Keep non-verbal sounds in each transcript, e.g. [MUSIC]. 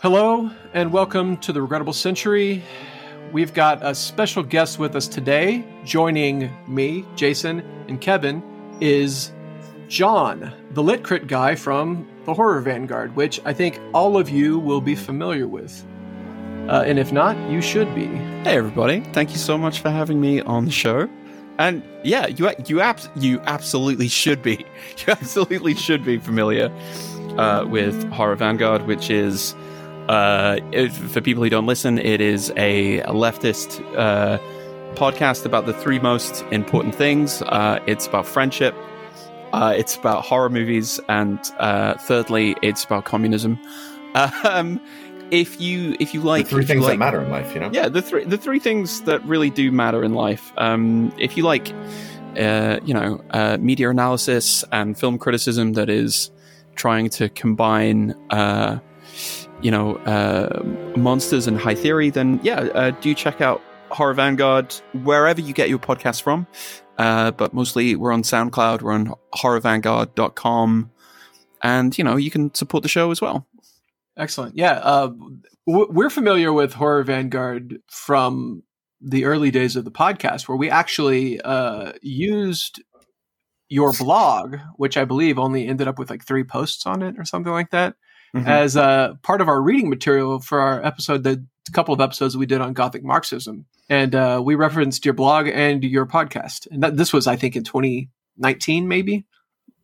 Hello, and welcome to the Regrettable Century. We've got a special guest with us today. Joining me, Jason, and Kevin is Jon, the Lit Crit guy from the Horror Vanguard, which I think all of you will be familiar with. Uh, and if not, you should be. Hey everybody! Thank you so much for having me on the show. And yeah, you you abs- you absolutely should be. [LAUGHS] You absolutely should be familiar uh, with Horror Vanguard, which is uh, if, for people who don't listen, it is a, leftist uh, podcast about the three most important things. Uh, it's about friendship. Uh, it's about horror movies, and uh, thirdly, it's about communism. [LAUGHS] Um, if you if you like the three things like, that matter in life, you know. Yeah, the three the three things that really do matter in life. Um, if you like, uh, you know, uh, media analysis and film criticism that is trying to combine, uh, you know, uh, monsters and high theory, then yeah, uh, do check out Horror Vanguard wherever you get your podcasts from. Uh, but mostly we're on SoundCloud, we're on horrorvanguard.com, and you know, you can support the show as well. Excellent. Yeah. Uh, we're familiar with Horror Vanguard from the early days of the podcast, where we actually uh, used your blog, which I believe only ended up with like three posts on it or something like that, mm-hmm. as uh, part of our reading material for our episode, the couple of episodes we did on Gothic Marxism. And uh, we referenced your blog and your podcast. And that, this was, I think, in 2019, maybe.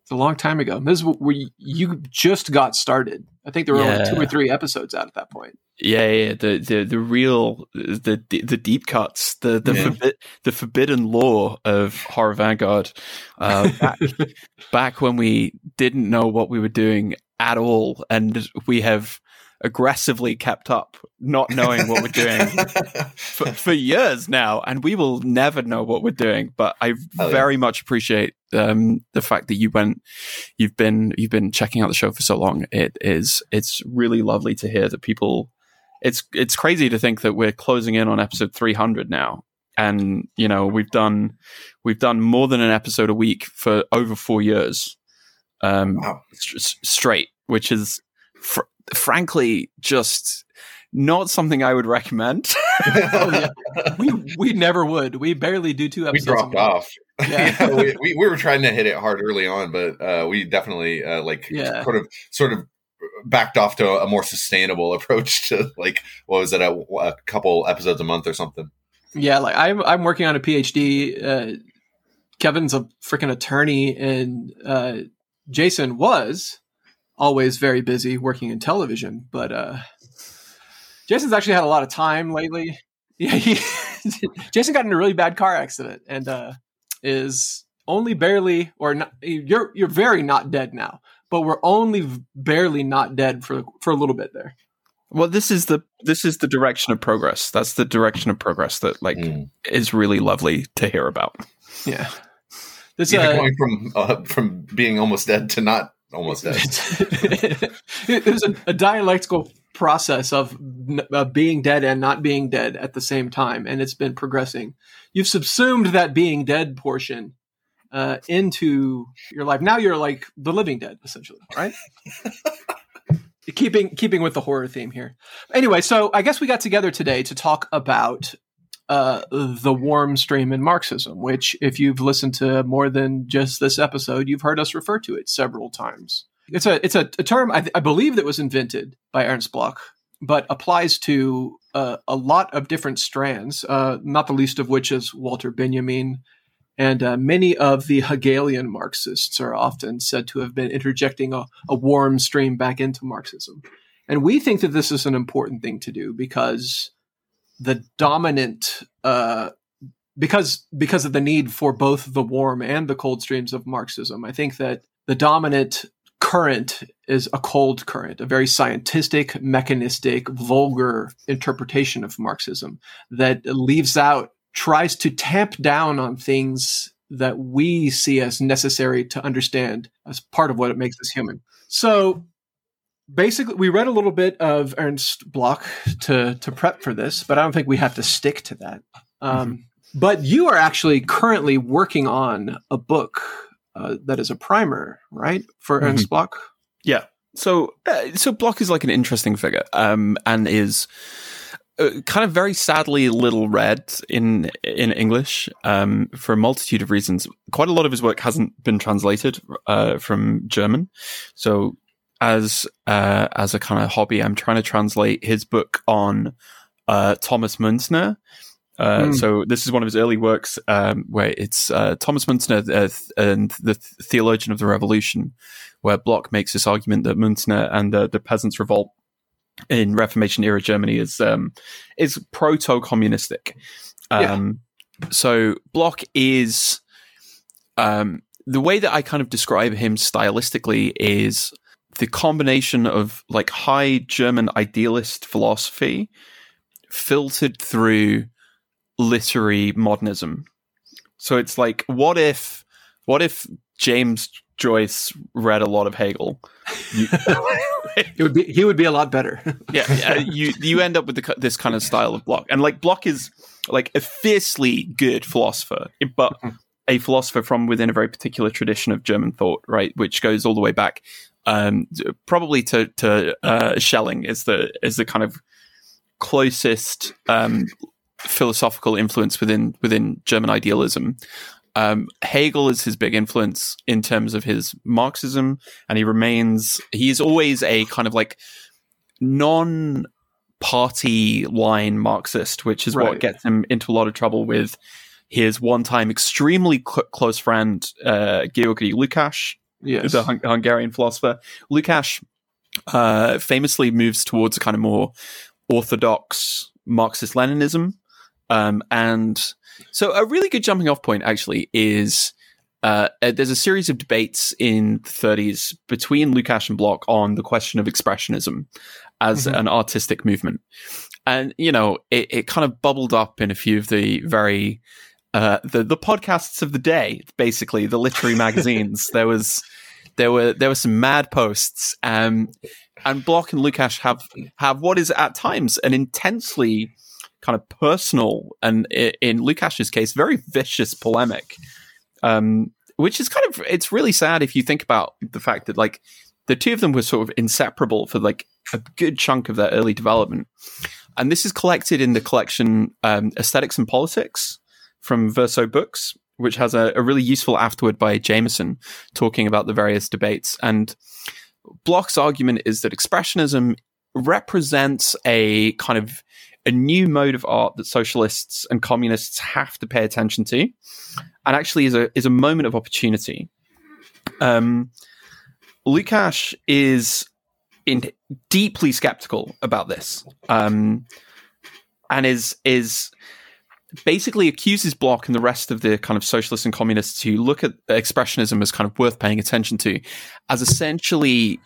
It's a long time ago. This is where you just got started. I think there were yeah. only two or three episodes out at that point. Yeah, yeah, the the the real the the deep cuts, the the yeah. forbi- the forbidden lore of Horror Vanguard. Uh, back, [LAUGHS] back when we didn't know what we were doing at all, and we have aggressively kept up, not knowing what we're doing [LAUGHS] for, for, years now, and we will never know what we're doing. But I oh, very yeah. much appreciate um, the fact that you went, you've been, you've been checking out the show for so long. It is, it's really lovely to hear that people. It's it's crazy to think that we're closing in on episode 300 now, and you know we've done we've done more than an episode a week for over four years, um, wow. st- straight, which is fr- frankly just not something I would recommend. [LAUGHS] oh, yeah. [LAUGHS] We we never would. We barely do two episodes. We dropped off. Yeah, [LAUGHS] yeah we, we, we, were trying to hit it hard early on, but uh, we definitely uh, like yeah. sort of sort of backed off to a more sustainable approach to like what was it a, a couple episodes a month or something. Yeah, like I'm I'm working on a PhD. Uh, Kevin's a freaking attorney, and uh, Jason was always very busy working in television, but uh, Jason's actually had a lot of time lately. [LAUGHS] Yeah, he, [LAUGHS] Jason got in a really bad car accident and uh, is only barely or not, you're you're very not dead now, but we're only barely not dead for for a little bit there. Well, this is the this is the direction of progress. That's the direction of progress that like mm. is really lovely to hear about. Yeah. This, yeah, uh, going from uh, from being almost dead to not almost dead. [LAUGHS] was a, a, dialectical process of uh, being dead and not being dead at the same time, and it's been progressing. You've subsumed that being dead portion uh, into your life. Now you're like the living dead, essentially, right? [LAUGHS] keeping keeping with the horror theme here. Anyway, so I guess we got together today to talk about uh, the warm stream in Marxism, which, if you've listened to more than just this episode, you've heard us refer to it several times. It's a it's a, a term I, I, believe that was invented by Ernst Bloch, but applies to uh, a lot of different strands. Uh, not the least of which is Walter Benjamin, and uh, many of the Hegelian Marxists are often said to have been interjecting a, a warm stream back into Marxism. And we think that this is an important thing to do because the dominant uh, because because of the need for both the warm and the cold streams of Marxism. I think that the dominant current is a cold current, a very scientific, mechanistic, vulgar interpretation of Marxism that leaves out, tries to tamp down on things that we see as necessary to understand as part of what it makes us human. So basically we read a little bit of Ernst Bloch to to prep for this, but I don't think we have to stick to that. Um, mm-hmm. But you are actually currently working on a book uh, that is a primer, right, for mm-hmm. Ernst Bloch? Yeah, So, uh, so Bloch is like an interesting figure, um, and is uh, kind of very sadly little read in in English um, for a multitude of reasons. Quite a lot of his work hasn't been translated uh, from German, so as uh, as a kind of hobby, I'm trying to translate his book on uh, Thomas Müntzer. Mm. So this is one of his early works, um, where it's uh, Thomas Müntzer uh, and the theologian of the revolution, where Bloch makes this argument that Müntzer and the, the peasants' revolt in Reformation era Germany is um, is proto communistic. Um, yeah. So Bloch is um, the way that I kind of describe him stylistically is the combination of like high German idealist philosophy filtered through literary modernism. So it's like, what if, what if James Joyce read a lot of Hegel? You, [LAUGHS] [LAUGHS] it would be he would be a lot better. [LAUGHS] yeah, yeah, you you end up with the, this kind of style of Bloch, and like Bloch is like a fiercely good philosopher, but mm-hmm. a philosopher from within a very particular tradition of German thought, right, which goes all the way back um, probably to to uh, Schelling is the is the kind of closest um, philosophical influence within within German idealism. Um, Hegel is his big influence in terms of his Marxism, and he remains he is always a kind of like non party line Marxist, which is right. what gets him into a lot of trouble with his one time extremely cl- close friend uh, Georgi Lukács, yes. the Hung- Hungarian philosopher. Lukács uh, famously moves towards a kind of more orthodox Marxist Leninism. Um, and so a really good jumping off point actually is uh, uh there's a series of debates in the 30s between Lukács and Bloch on the question of expressionism as mm-hmm. an artistic movement. And, you know, it, it kind of bubbled up in a few of the very uh, the the podcasts of the day, basically the literary magazines. [LAUGHS] there was there were there were some mad posts, um, and Bloch and Lukács have have what is at times an intensely kind of personal and in Lukács's case very vicious polemic, um, which is kind of it's really sad if you think about the fact that like the two of them were sort of inseparable for like a good chunk of their early development. And this is collected in the collection um, Aesthetics and Politics, from Verso Books, which has a, a really useful afterword by Jameson talking about the various debates. And Bloch's argument is that expressionism represents a kind of a new mode of art that socialists and communists have to pay attention to, and actually is a is a moment of opportunity. Um, is in deeply skeptical about this, um, and is is basically accuses Bloch and the rest of the kind of socialists and communists who look at expressionism as kind of worth paying attention to, as essentially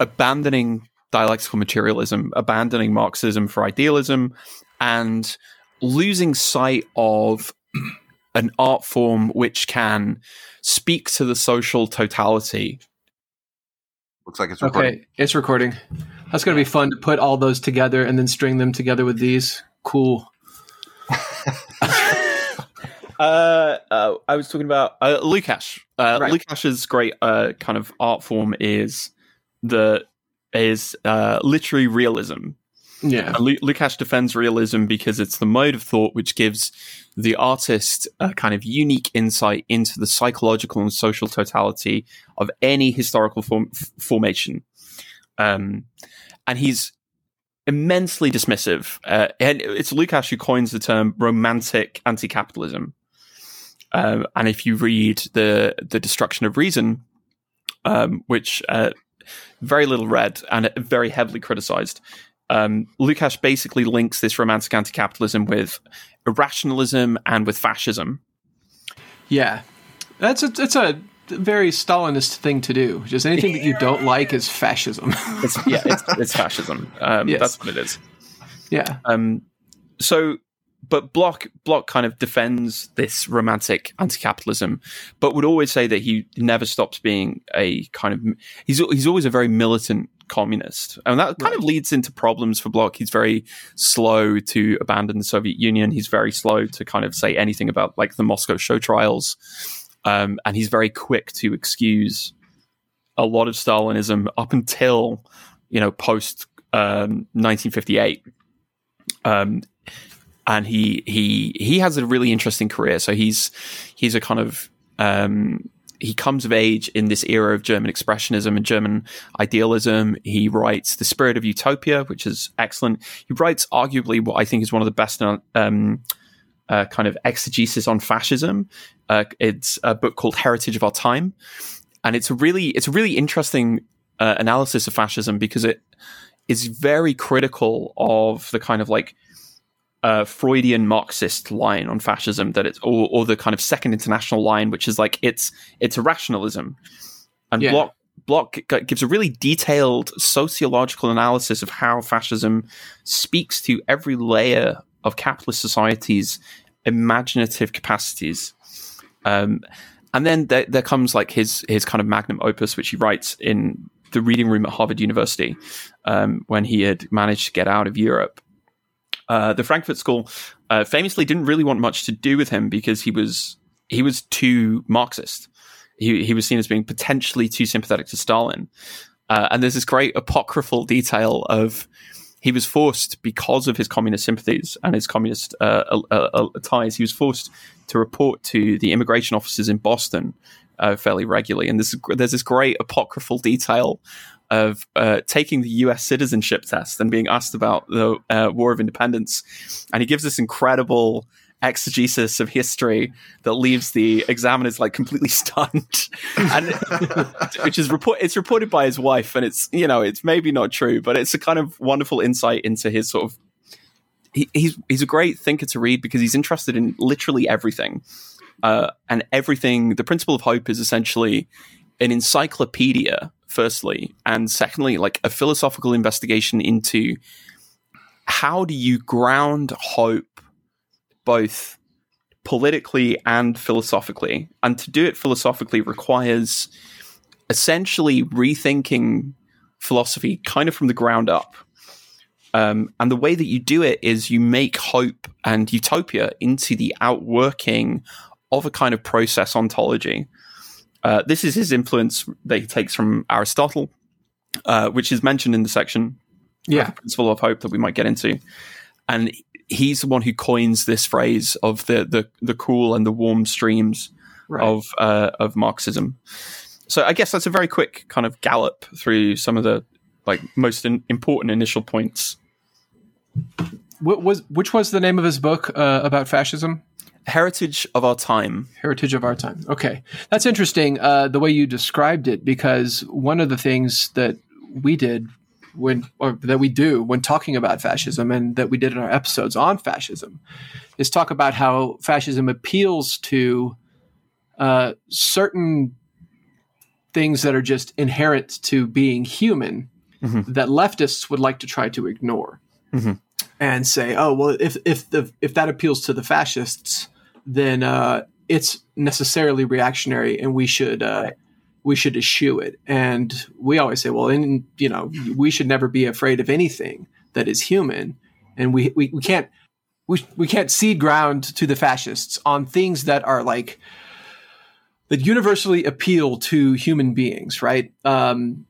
abandoning dialectical materialism, abandoning Marxism for idealism, and losing sight of [CLEARS THROAT] an art form which can speak to the social totality. Looks like it's recording. Okay, it's recording. That's going to be fun to put all those together and then string them together with these. Cool. Uh, uh, I was talking about uh, Lukács. Uh, right. Lukács's great uh, kind of art form is the is uh, literary realism. Yeah, uh, Lu- Lukács defends realism because it's the mode of thought which gives the artist a kind of unique insight into the psychological and social totality of any historical form- f- formation. Um, and he's immensely dismissive. Uh, and it's Lukács who coins the term romantic anti-capitalism. Um, and if you read the the Destruction of Reason, um, which uh, very little read and very heavily criticized, um, Lukács basically links this romantic anti-capitalism with irrationalism and with fascism. Yeah, that's a, it's a very Stalinist thing to do. Just anything that you don't like is fascism. it's, yeah, it's, it's fascism. Um, [LAUGHS] yes. That's what it is. Yeah. Um, so, but Bloch Bloch kind of defends this romantic anti-capitalism, but would always say that he never stops being a kind of he's he's always a very militant communist, and that kind right. of leads into problems for Bloch. He's very slow to abandon the Soviet Union. He's very slow to kind of say anything about like the Moscow show trials. Um, and he's very quick to excuse a lot of Stalinism up until you know post um, 1958. Um, and he he he has a really interesting career. So he's he's a kind of um, he comes of age in this era of German expressionism and German idealism. He writes The Spirit of Utopia, which is excellent. He writes arguably what I think is one of the best um, uh, kind of exegesis on fascism. Uh, it's a book called Heritage of Our Time, and it's a really it's a really interesting uh, analysis of fascism because it is very critical of the kind of like uh, Freudian Marxist line on fascism that it's or, or, the kind of Second International line, which is like it's it's a rationalism, and yeah. Bloch Bloch gives a really detailed sociological analysis of how fascism speaks to every layer of capitalist society's imaginative capacities. Um, and then there, there, comes like his his kind of magnum opus, which he writes in the reading room at Harvard University um, when he had managed to get out of Europe. Uh, the Frankfurt School uh, famously didn't really want much to do with him because he was he was too Marxist. He he was seen as being potentially too sympathetic to Stalin. Uh, and there's this great apocryphal detail of he was forced because of his communist sympathies and his communist uh, uh, ties. He was forced to report to the immigration officers in Boston fairly regularly. And there's there's this great apocryphal detail of uh, taking the U.S. citizenship test and being asked about the uh, War of Independence, and he gives this incredible exegesis of history that leaves the examiners like completely [LAUGHS] stunned, and [LAUGHS] which is report it's reported by his wife, and it's you know it's maybe not true, but it's a kind of wonderful insight into his sort of. He, he's he's a great thinker to read because he's interested in literally everything, uh, and everything. The principle of hope is essentially an encyclopedia firstly, and secondly, like a philosophical investigation into how do you ground hope both politically and philosophically. And to do it philosophically requires essentially rethinking philosophy kind of from the ground up. Um, and the way that you do it is you make hope and utopia into the outworking of a kind of process ontology. Uh, this is his influence that he takes from Aristotle, uh, which is mentioned in the section, yeah, the principle of hope that we might get into, and he's the one who coins this phrase of the the, the cool and the warm streams right. of uh, of Marxism. So I guess that's a very quick kind of gallop through some of the like most in, important initial points. What was which was the name of his book uh, about fascism? Heritage of our time. Heritage of our time. Okay, that's interesting. Uh, the way you described it, because one of the things that we did when, or that we do when talking about fascism, and that we did in our episodes on fascism, is talk about how fascism appeals to uh, certain things that are just inherent to being human mm-hmm. that leftists would like to try to ignore. Mm-hmm and say, "Oh, well, if if the if that appeals to the fascists, then uh, it's necessarily reactionary, and we should uh, we should eschew it. And we always say, well, in, you know, we should never be afraid of anything that is human, and we we, we can't we, we can't cede ground to the fascists on things that are like that universally appeal to human beings, right? Um,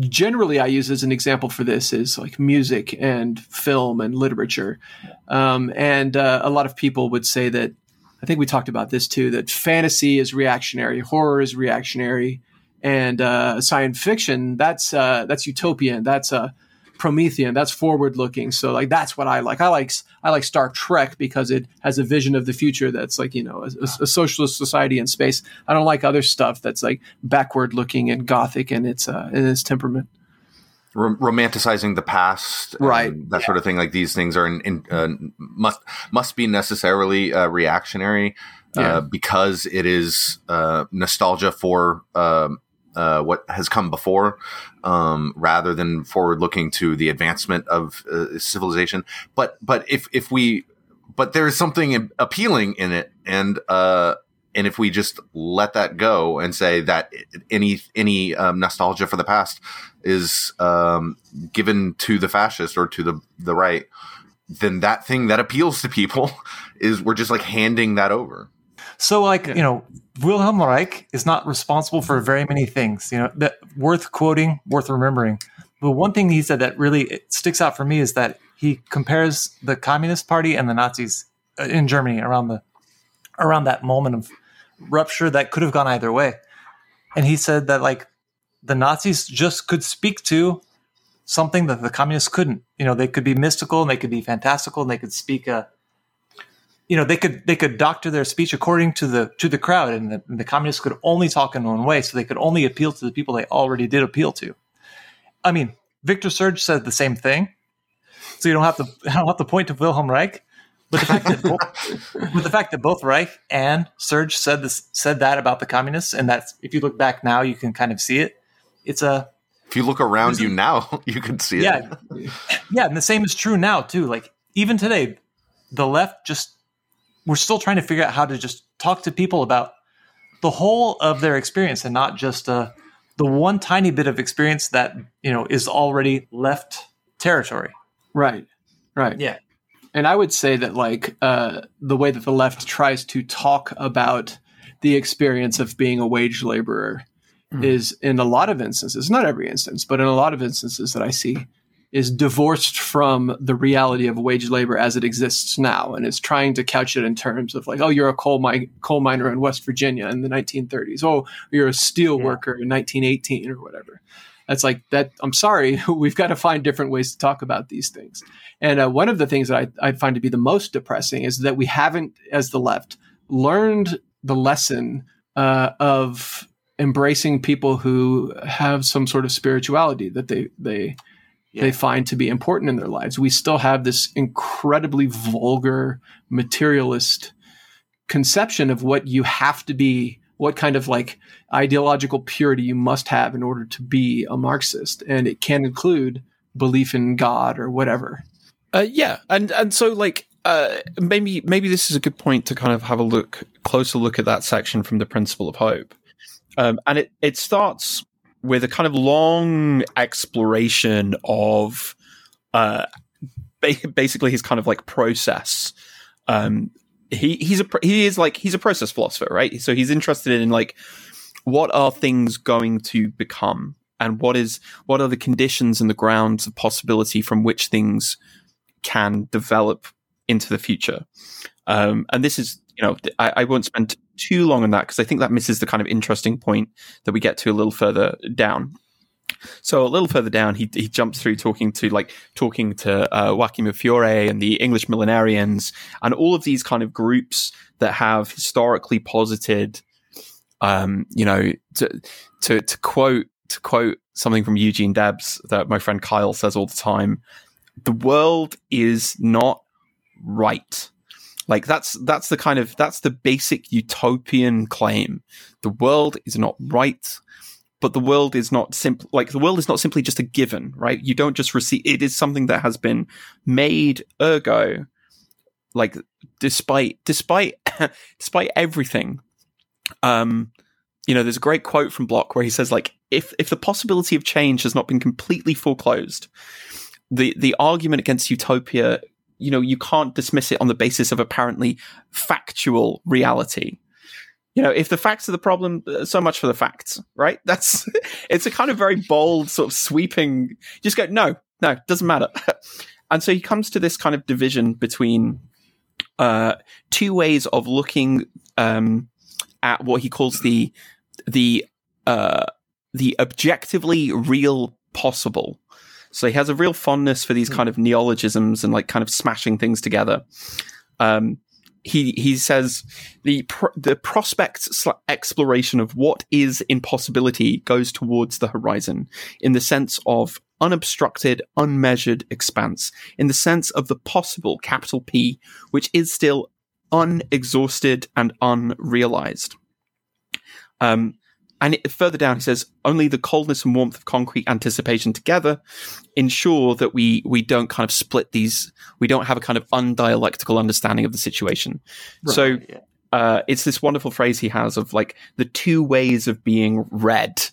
generally I use as an example for this is like music and film and literature. Um, and uh, a lot of people would say that I think we talked about this too that fantasy is reactionary, horror is reactionary, and uh, science fiction that's uh, that's utopian, that's uh, Promethean, that's forward looking. So like that's what I like. I like I like Star Trek because it has a vision of the future that's like you know a, a socialist society in space. I don't like other stuff that's like backward looking and gothic in its uh, in its temperament romanticizing the past, right? That yeah. sort of thing. Like these things are in, in uh, must must be necessarily uh, reactionary uh, yeah. because it is uh, nostalgia for um, uh, what has come before, um, rather than forward looking to the advancement of uh, civilization. But but if if we but there is something appealing in it, and and if we just let that go and say that any any um, nostalgia for the past is um, given to the fascist or to the the right, then that thing that appeals to people [LAUGHS] is we're just like handing that over. So, like, yeah. you know, Wilhelm Reich is not responsible for very many things, you know, that worth quoting, worth remembering. But one thing he said that really sticks out for me is that he compares the Communist Party and the Nazis uh, in Germany around the around that moment of rupture that could have gone either way. And he said that like the Nazis just could speak to something that the communists couldn't. You know, they could be mystical and they could be fantastical and they could speak a you know, they could they could doctor their speech according to the to the crowd and the, and the communists could only talk in one way, so they could only appeal to the people they already did appeal to. I mean, Victor Serge said the same thing. So you don't have to [LAUGHS] I don't have to point to Wilhelm Reich. But the fact that both, [LAUGHS] but the fact that both Reich and Serge said this said that about the communists, and that if you look back now, you can kind of see it. It's a if you look around you now, [LAUGHS] you can see yeah, it. Yeah, and the same is true now too. Like even today, the left just we're still trying to figure out how to just talk to people about the whole of their experience and not just uh, the one tiny bit of experience that you know is already left territory. Right. Right. Yeah. And I would say that like uh, the way that the left tries to talk about the experience of being a wage laborer mm. is in a lot of instances, not every instance, but in a lot of instances that I see, is divorced from the reality of wage labor as it exists now and is trying to couch it in terms of like, oh, you're a coal, mine, coal miner in West Virginia in the 1930s. Oh, you're a steel yeah. worker in 1918 or whatever. That's like that. I'm sorry. [LAUGHS] We've got to find different ways to talk about these things. And uh, one of the things that I, I find to be the most depressing is that we haven't, as the left, learned the lesson uh, of embracing people who have some sort of spirituality that they they yeah. they find to be important in their lives. We still have this incredibly vulgar materialist conception of what you have to be what kind of like ideological purity you must have in order to be a Marxist, and it can include belief in God or whatever. Uh, yeah, and and so like uh, maybe maybe this is a good point to kind of have a look closer look at that section from the Principle of Hope, um, and it it starts with a kind of long exploration of uh, basically his kind of like process um, he he's a he is like he's a process philosopher, right? So he's interested in like what are things going to become and what is what are the conditions and the grounds of possibility from which things can develop into the future. Um, and this is, you know, I, I won't spend too long on that because I think that misses the kind of interesting point that we get to a little further down. So a little further down, he he jumps through talking to like talking to uh, Joachim Fiore and the English millenarians and all of these kind of groups that have historically posited, um, you know, to to to quote to quote something from Eugene Debs that my friend Kyle says all the time: the world is not right. Like that's that's the kind of that's the basic utopian claim. The world is not right but the world is not simple like the world is not simply just a given right? You don't just receive it is something that has been made ergo like despite despite [LAUGHS] despite everything. Um you know there's a great quote from Bloch where he says like if if the possibility of change has not been completely foreclosed the the argument against utopia you know you can't dismiss it on the basis of apparently factual reality you know, if the facts are the problem, uh, so much for the facts, right? That's [LAUGHS] it's a kind of very bold, sort of sweeping. Just go, no, no, doesn't matter. [LAUGHS] and so he comes to this kind of division between uh, two ways of looking um, at what he calls the the uh, the objectively real possible. So he has a real fondness for these hmm. kind of neologisms and like kind of smashing things together. Um, he he says the pr- the prospect exploration of what is impossibility goes towards the horizon in the sense of unobstructed, unmeasured expanse, in the sense of the possible capital P, which is still unexhausted and unrealized. Um, and it, further down, he says, only the coldness and warmth of concrete anticipation together ensure that we, we don't kind of split these, we don't have a kind of undialectical understanding of the situation. Right, so, yeah. uh, it's this wonderful phrase he has of like the two ways of being read.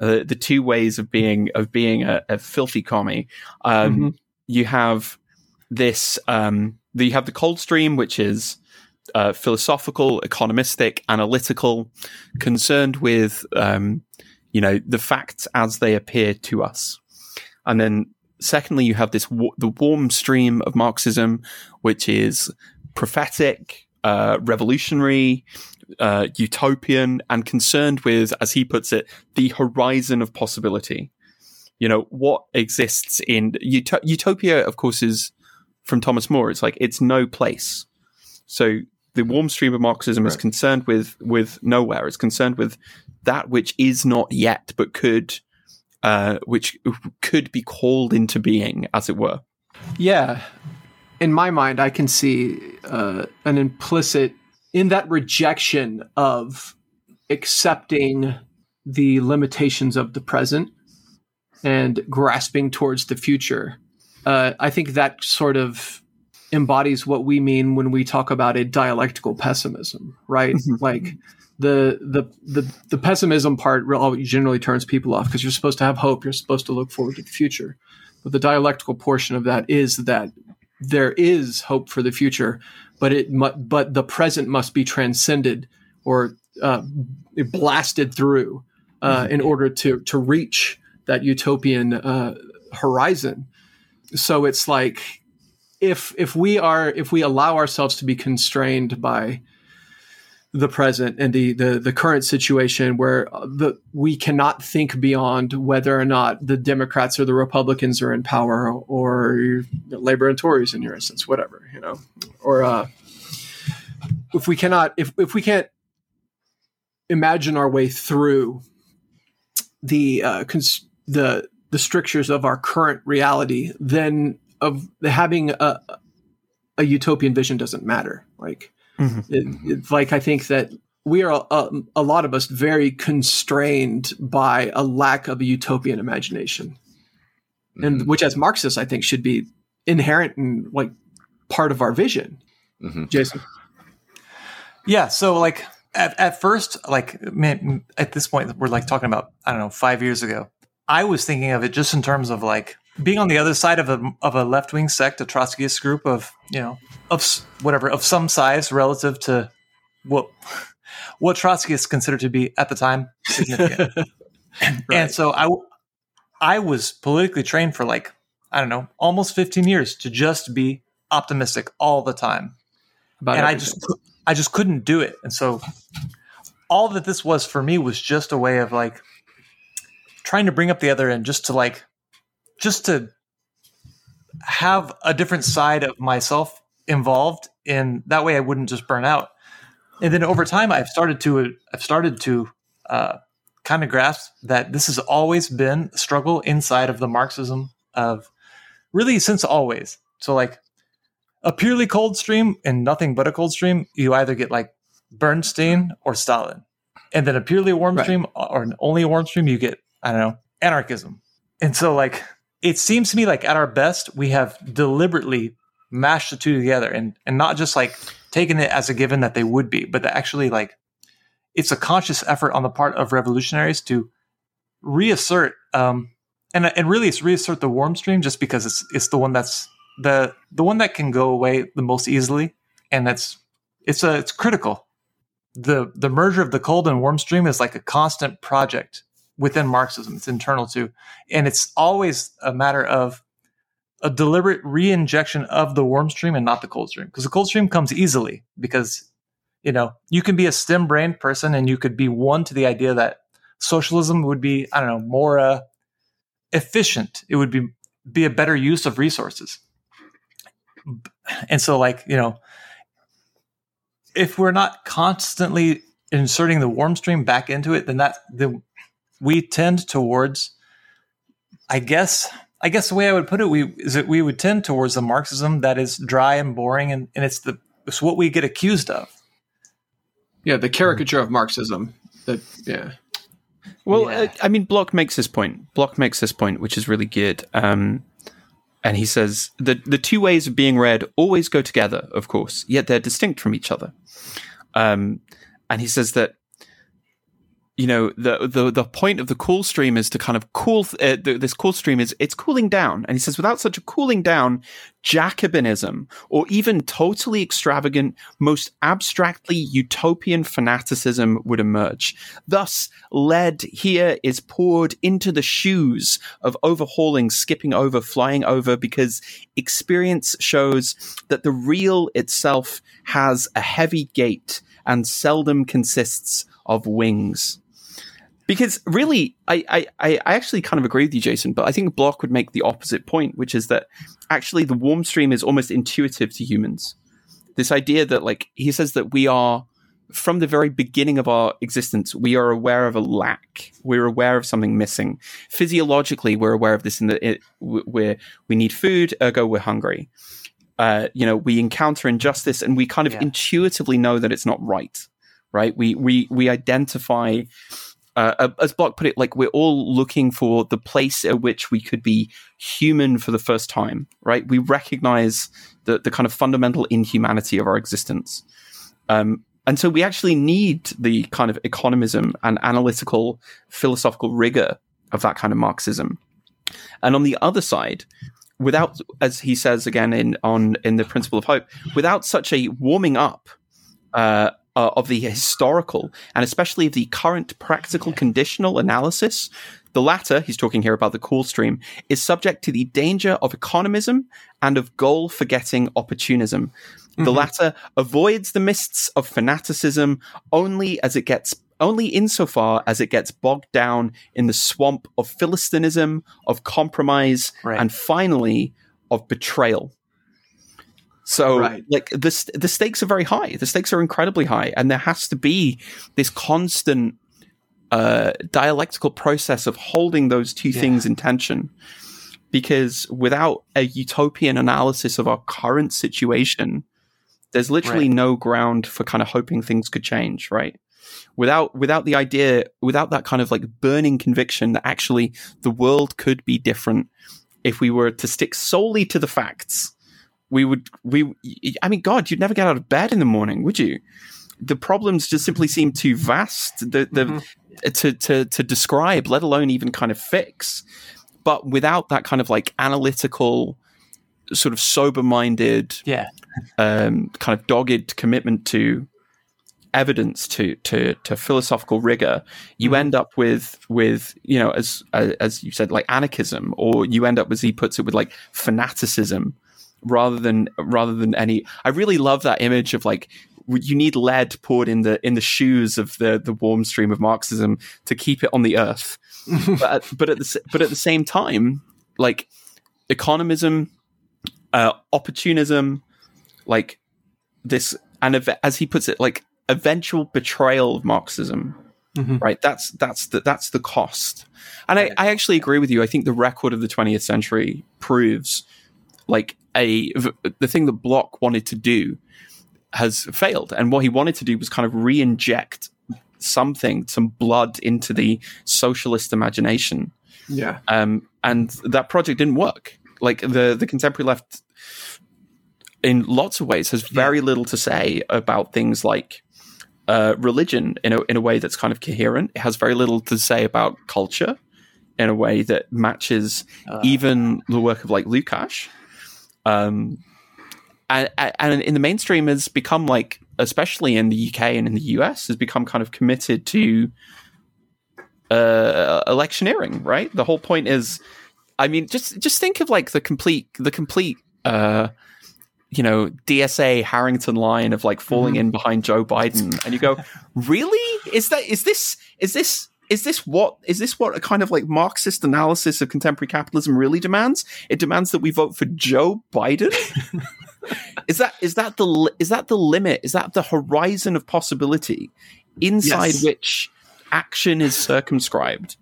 Uh, the two ways of being of being a, a filthy commie. Um, mm-hmm. You have this. Um, you have the cold stream, which is uh, philosophical, economistic, analytical, concerned with um, you know the facts as they appear to us, and then secondly, you have this the warm stream of Marxism, which is prophetic, uh, revolutionary, uh, utopian, and concerned with, as he puts it, the horizon of possibility. You know what exists in Ut- utopia. Of course, is from Thomas More. It's like it's no place. So the warm stream of Marxism right. is concerned with with nowhere. It's concerned with that which is not yet, but could, uh, which could be called into being, as it were. Yeah, in my mind, I can see uh, an implicit in that rejection of accepting the limitations of the present and grasping towards the future. Uh, I think that sort of embodies what we mean when we talk about a dialectical pessimism, right? Mm-hmm. Like the the the the pessimism part generally turns people off because you're supposed to have hope, you're supposed to look forward to the future. But the dialectical portion of that is that there is hope for the future, but it mu- but the present must be transcended or uh, blasted through uh, mm-hmm. in order to to reach that utopian uh, horizon. So it's like if if we are if we allow ourselves to be constrained by the present and the, the, the current situation where the, we cannot think beyond whether or not the Democrats or the Republicans are in power or Labor and Tories in your instance, whatever, you know, or, uh, if we cannot, if, if we can't imagine our way through the, uh, cons- the, the strictures of our current reality, then of having a, a utopian vision doesn't matter. Like, Mm-hmm. It, it's like I think that we are a, a, lot of us very constrained by a lack of a utopian imagination, mm-hmm. and which as Marxists I think should be inherent and like part of our vision. Mm-hmm. Jason, yeah. So like at, at first, like man, at this point we're like talking about I don't know five years ago. I was thinking of it just in terms of like being on the other side of a of a left wing sect, a Trotskyist group of you know of whatever of some size relative to what what Trotskyists considered to be at the time significant. [LAUGHS] right. And so I I was politically trained for like I don't know almost 15 years to just be optimistic all the time, About and everything. I just I just couldn't do it. And so all that this was for me was just a way of like trying to bring up the other end, just to like just to have a different side of myself involved in that way I wouldn't just burn out. And then over time I've started to I've started to uh, kind of grasp that this has always been a struggle inside of the Marxism of really since always. So like a purely cold stream and nothing but a cold stream, you either get like Bernstein or Stalin. And then a purely warm right. stream or only a warm stream, you get, I don't know, anarchism. And so like it seems to me like at our best, we have deliberately mashed the two together and, and not just like taken it as a given that they would be, but that actually like it's a conscious effort on the part of revolutionaries to reassert, um, and, and really it's reassert the warm stream just because it's, it's the one that's the, the one that can go away the most easily. And that's, it's a, it's critical. The, the merger of the cold and warm stream is like a constant project within Marxism. It's internal too. And it's always a matter of a deliberate re-injection of the warm stream and not the cold stream. Because the cold stream comes easily because, you know, you can be a stem brain person and you could be one to the idea that socialism would be, I don't know, more uh, efficient. It would be be a better use of resources. And so like, you know, if we're not constantly inserting the warm stream back into it, then that the we tend towards, I guess, I guess the way I would put it, we is that we would tend towards the Marxism that is dry and boring, and, and it's the it's what we get accused of. Yeah, the caricature of Marxism. That yeah. Well, yeah. Uh, I mean, Bloch makes this point. Bloch makes this point, which is really good. Um, and he says the the two ways of being read always go together, of course, yet they're distinct from each other. Um, and he says that you know the the the point of the cool stream is to kind of cool uh, the, this cool stream is it's cooling down and he says without such a cooling down Jacobinism, or even totally extravagant, most abstractly utopian fanaticism would emerge. Thus, lead here is poured into the shoes of overhauling, skipping over, flying over, because experience shows that the real itself has a heavy gait and seldom consists of wings because really, I, I, I actually kind of agree with you, Jason, but I think Bloch would make the opposite point, which is that actually the warm stream is almost intuitive to humans. This idea that, like, he says that we are, from the very beginning of our existence, we are aware of a lack. We're aware of something missing. Physiologically, we're aware of this in that we we need food, ergo we're hungry. Uh, you know, we encounter injustice and we kind of yeah. intuitively know that it's not right. Right? We we we identify uh, as Bloch put it, like we're all looking for the place at which we could be human for the first time, right? We recognize the, the kind of fundamental inhumanity of our existence. Um, and so we actually need the kind of economism and analytical philosophical rigor of that kind of Marxism. And on the other side, without, as he says again in on in the principle of hope, without such a warming up uh, uh, of the historical and especially of the current practical conditional analysis. The latter, he's talking here about the cool stream, is subject to the danger of economism and of goal forgetting opportunism. Mm-hmm. The latter avoids the mists of fanaticism only as it gets only insofar as it gets bogged down in the swamp of philistinism, of compromise, right. and finally of betrayal. So right. like the the stakes are very high. The stakes are incredibly high, and there has to be this constant uh, dialectical process of holding those two yeah. things in tension. Because without a utopian analysis of our current situation, there's literally right. no ground for kind of hoping things could change, right? Without without the idea, without that kind of like burning conviction that actually the world could be different if we were to stick solely to the facts we would we I mean God, you'd never get out of bed in the morning, would you? The problems just simply seem too vast the, the, mm-hmm. to, to to describe, let alone even kind of fix. But without that kind of like analytical, sort of sober minded, yeah, um, kind of dogged commitment to evidence to to to philosophical rigor you mm-hmm. end up with with you know as as you said like anarchism or you end up as he puts it with like fanaticism rather than rather than any. I really love that image of like you need lead poured in the in the shoes of the the warm stream of Marxism to keep it on the earth. [LAUGHS] but but at the but at the same time, like economism, uh, opportunism, like this, and as he puts it, like eventual betrayal of Marxism. Mm-hmm. Right, that's that's the that's the cost, and I, I actually agree with you. I think the record of the 20th century proves like a the thing that Bloch wanted to do has failed, and what he wanted to do was kind of re-inject something, some blood into the socialist imagination. Yeah, um, and that project didn't work. Like the the contemporary left, in lots of ways, has very little to say about things like uh, religion in a in a way that's kind of coherent. It has very little to say about culture in a way that matches uh, even the work of like Lukács. Um, and, and in the mainstream has become like, especially in the UK and in the US, has become kind of committed to uh, electioneering. Right. The whole point is, I mean, just just think of like the complete the complete. Uh, you know, DSA Harrington line of like falling mm-hmm. in behind Joe Biden, and you go, really? Is that is this is this is this what is this what a kind of like Marxist analysis of contemporary capitalism really demands? It demands that we vote for Joe Biden. [LAUGHS] is that is that the is that the limit? Is that the horizon of possibility inside yes. which action is circumscribed?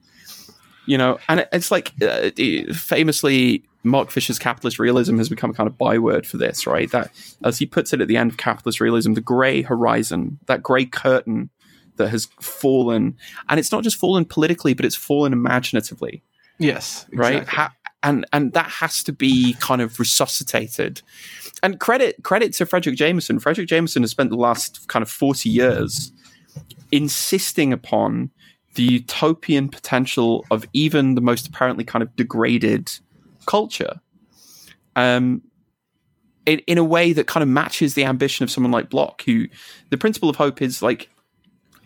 You know, and it's like uh, famously Mark Fisher's capitalist realism has become a kind of byword for this, right? That, as he puts it at the end of capitalist realism, the grey horizon, that grey curtain that has fallen, and it's not just fallen politically, but it's fallen imaginatively. Yes, exactly. right. Ha- and and that has to be kind of resuscitated. And credit credit to Fredric Jameson. Fredric Jameson has spent the last kind of forty years insisting upon the utopian potential of even the most apparently kind of degraded culture. Um, in, in a way that kind of matches the ambition of someone like Bloch, who the principle of hope is like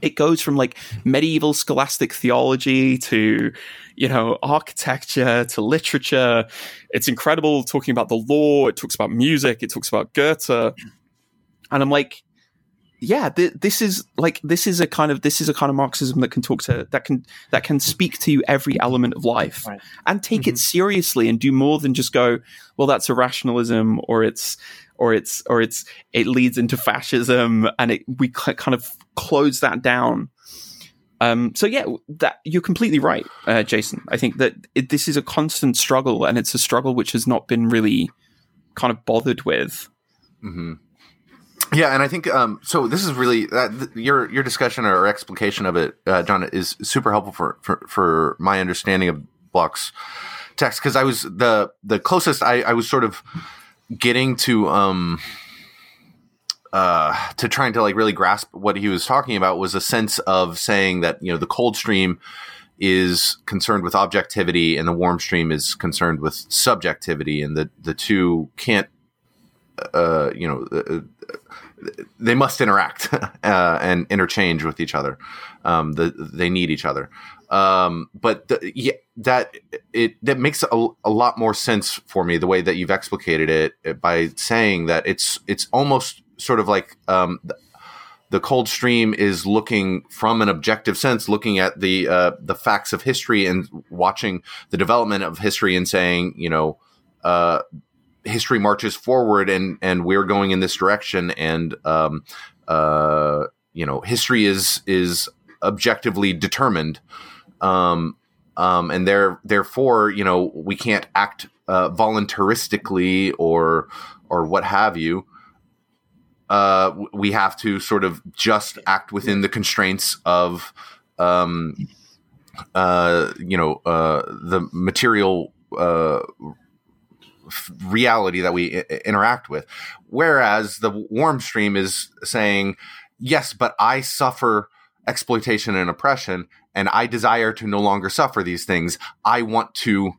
it goes from like medieval scholastic theology to you know architecture to literature. It's incredible talking about the law. It talks about music. It talks about goethe. And i'm like yeah th- this is like this is a kind of this is a kind of marxism that can talk to that can that can speak to every element of life right. and take mm-hmm. it seriously and do more than just go well that's a rationalism or it's or it's or it's it leads into fascism and it we kind of close that down um, so yeah, that you're completely right, uh, Jason. I think that it, this is a constant struggle, and it's a struggle which has not been really kind of bothered with. Mm-hmm. Yeah, and I think um, so. This is really uh, th- your your discussion or explication of it, uh, Jon, is super helpful for for, for my understanding of Bloch's text because I was the the closest I, I was sort of getting to um uh, to trying to like really grasp what he was talking about was a sense of saying that you know the cold stream is concerned with objectivity and the warm stream is concerned with subjectivity and the the two can't uh, you know uh, they must interact [LAUGHS] uh, and interchange with each other. Um, the, they need each other. Um, but the, yeah, that it that makes a, a lot more sense for me the way that you've explicated it by saying that it's it's almost sort of like um, the cold stream is looking from an objective sense, looking at the uh, the facts of history and watching the development of history and saying, you know, uh, history marches forward and and we're going in this direction, and um, uh, you know, history is is objectively determined, um, um, and there therefore, you know, we can't act uh, voluntaristically or or what have you. Uh, we have to sort of just act within the constraints of, um, uh, you know, uh, the material uh, reality that we I- interact with. Whereas the warm stream is saying, yes, but I suffer exploitation and oppression, and I desire to no longer suffer these things. I want to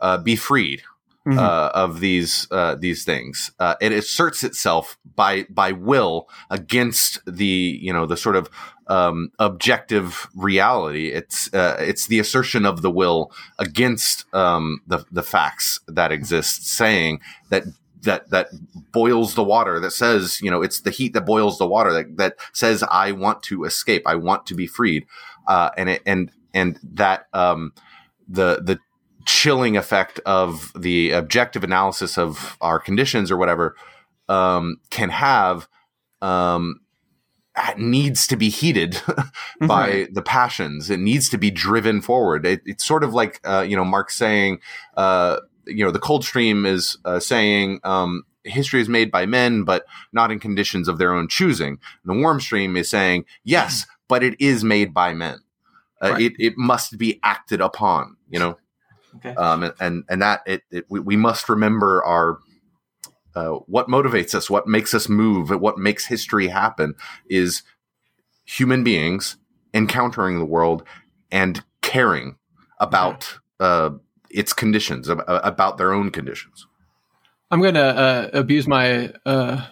uh, be freed mm-hmm. uh, of these uh, these things. Uh, it asserts itself by by will against the you know the sort of um, objective reality. It's uh, it's the assertion of the will against um, the the facts that exist, saying that that that boils the water that says you know it's the heat that boils the water that that says I want to escape I want to be freed uh, and it and and that um, the the chilling effect of the objective analysis of our conditions or whatever um, can have um, needs to be heated [LAUGHS] by mm-hmm. the passions. It needs to be driven forward. It, it's sort of like uh, you know Marx saying, uh, you know, the cold stream is uh, saying. Um, history is made by men, but not in conditions of their own choosing. The warm stream is saying, yes, but it is made by men. Uh, right. it, it must be acted upon, you know? Okay. Um, and, and, and that it, it we, we, must remember our uh, what motivates us, what makes us move, what makes history happen is human beings encountering the world and caring about uh, its conditions, about their own conditions. I'm going to uh, abuse my uh,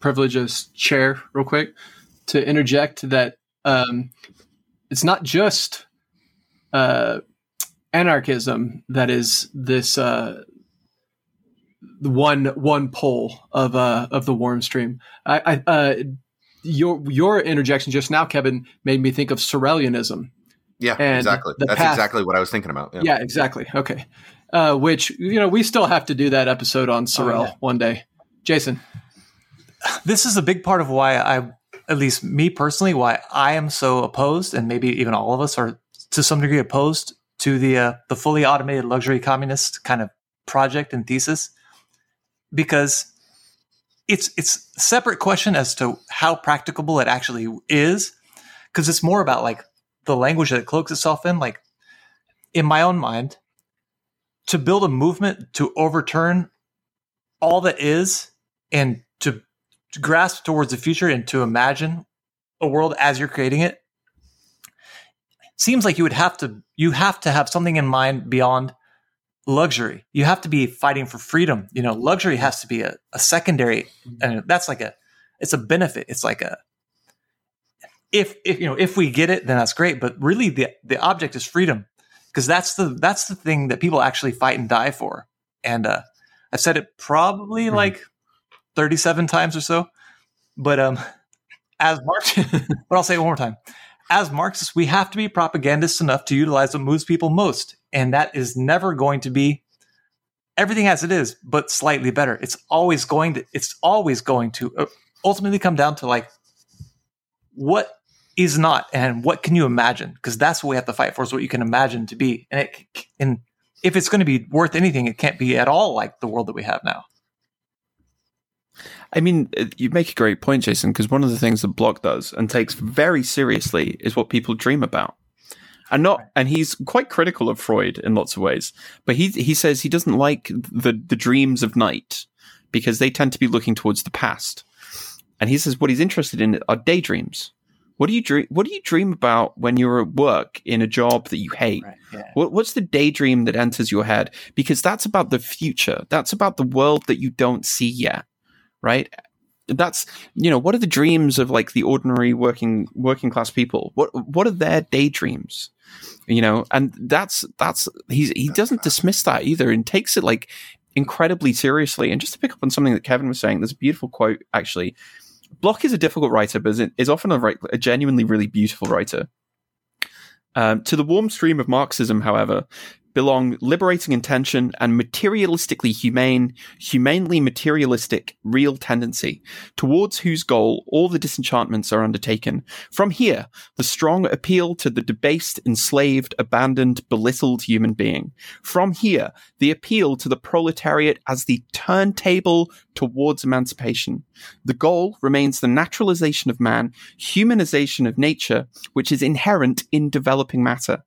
privilege as chair real quick to interject that um, it's not just uh, anarchism that is this uh, one one pole of uh, of the warm stream. I, I uh, your your interjection just now, Kevin, made me think of Sorelianism. Yeah, exactly. That's path, exactly what I was thinking about. Yeah, yeah exactly. Okay, uh, which you know we still have to do that episode on Sorel oh, yeah. one day. Jason, this is a big part of why I, at least me personally, why I am so opposed, and maybe even all of us are to some degree opposed to the uh, the fully automated luxury communist kind of project and thesis because it's it's a separate question as to how practicable it actually is because it's more about like the language that it cloaks itself in. Like in my own mind to build a movement to overturn all that is and to grasp towards the future and to imagine a world as you're creating it seems like you would have to you have to have something in mind beyond luxury. You have to be fighting for freedom. You know, luxury has to be a, a secondary, and that's like a, it's a benefit. It's like a, if, if, you know, if we get it, then that's great. But really the, the object is freedom because that's the, that's the thing that people actually fight and die for. And, uh, I've said it probably mm-hmm. like 37 times or so, but, um, as Marx, [LAUGHS] but I'll say it one more time. As Marxists, we have to be propagandists enough to utilize what moves people most. And that is never going to be everything as it is, but slightly better. It's always going to, it's always going to uh, ultimately come down to like what is not and what can you imagine? Because that's what we have to fight for is what you can imagine to be. And it, and if it's going to be worth anything, it can't be at all like the world that we have now. I mean, uh, you make a great point, Jason, because one of the things that Bloch does and takes very seriously is what people dream about. And not, and he's quite critical of Freud in lots of ways, but he he says he doesn't like the the dreams of night because they tend to be looking towards the past. And he says what he's interested in are daydreams. What do you dream? What do you dream about when you're at work in a job that you hate? Right, yeah. what, what's the daydream that enters your head? Because that's about the future. That's about the world that you don't see yet right? That's you know what are the dreams of like the ordinary working working class people? What what are their daydreams? You know, and that's that's he's he doesn't dismiss that either and takes it like incredibly seriously. And just to pick up on something that Kevin was saying, there's a beautiful quote actually. Bloch is a difficult writer, but is often a, a genuinely really beautiful writer. Um, to the warm stream of Marxism, however, belong liberating intention and materialistically humane, humanely materialistic real tendency, towards whose goal all the disenchantments are undertaken. From here, the strong appeal to the debased, enslaved, abandoned, belittled human being. From here, the appeal to the proletariat as the turntable towards emancipation. The goal remains the naturalization of man, humanization of nature, which is inherent in developing matter.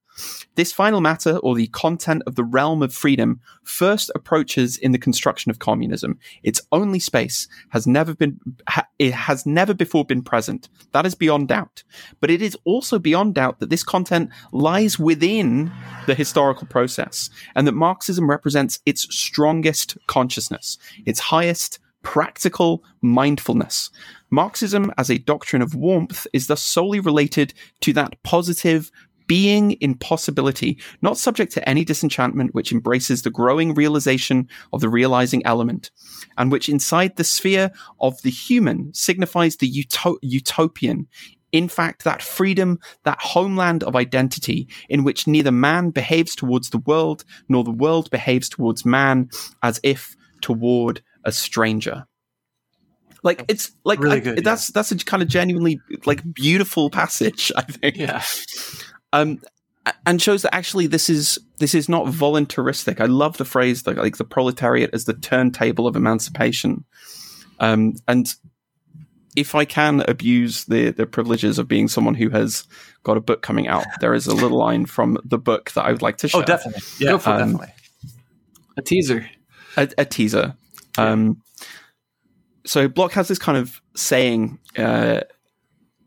This final matter, or the content of the realm of freedom, first approaches in the construction of communism. Its only space has never been, ha- it has never before been present. That is beyond doubt. But it is also beyond doubt that this content lies within the historical process, and that Marxism represents its strongest consciousness, its highest practical mindfulness. Marxism as a doctrine of warmth is thus solely related to that positive, being in possibility, not subject to any disenchantment, which embraces the growing realization of the realizing element, and which inside the sphere of the human signifies the uto- utopian. In fact, that freedom, that homeland of identity in which neither man behaves towards the world nor the world behaves towards man as if toward a stranger like it's like really good, I, yeah. that's that's a kind of genuinely like beautiful passage [LAUGHS] i think yeah um, and shows that actually this is this is not voluntaristic. I love the phrase that like the proletariat as the turntable of emancipation. Um, and if I can abuse the the privileges of being someone who has got a book coming out, there is a little line from the book that I would like to oh, share. Oh, definitely, yeah, um, definitely. A teaser, a, a teaser. Um, so Bloch has this kind of saying. Uh,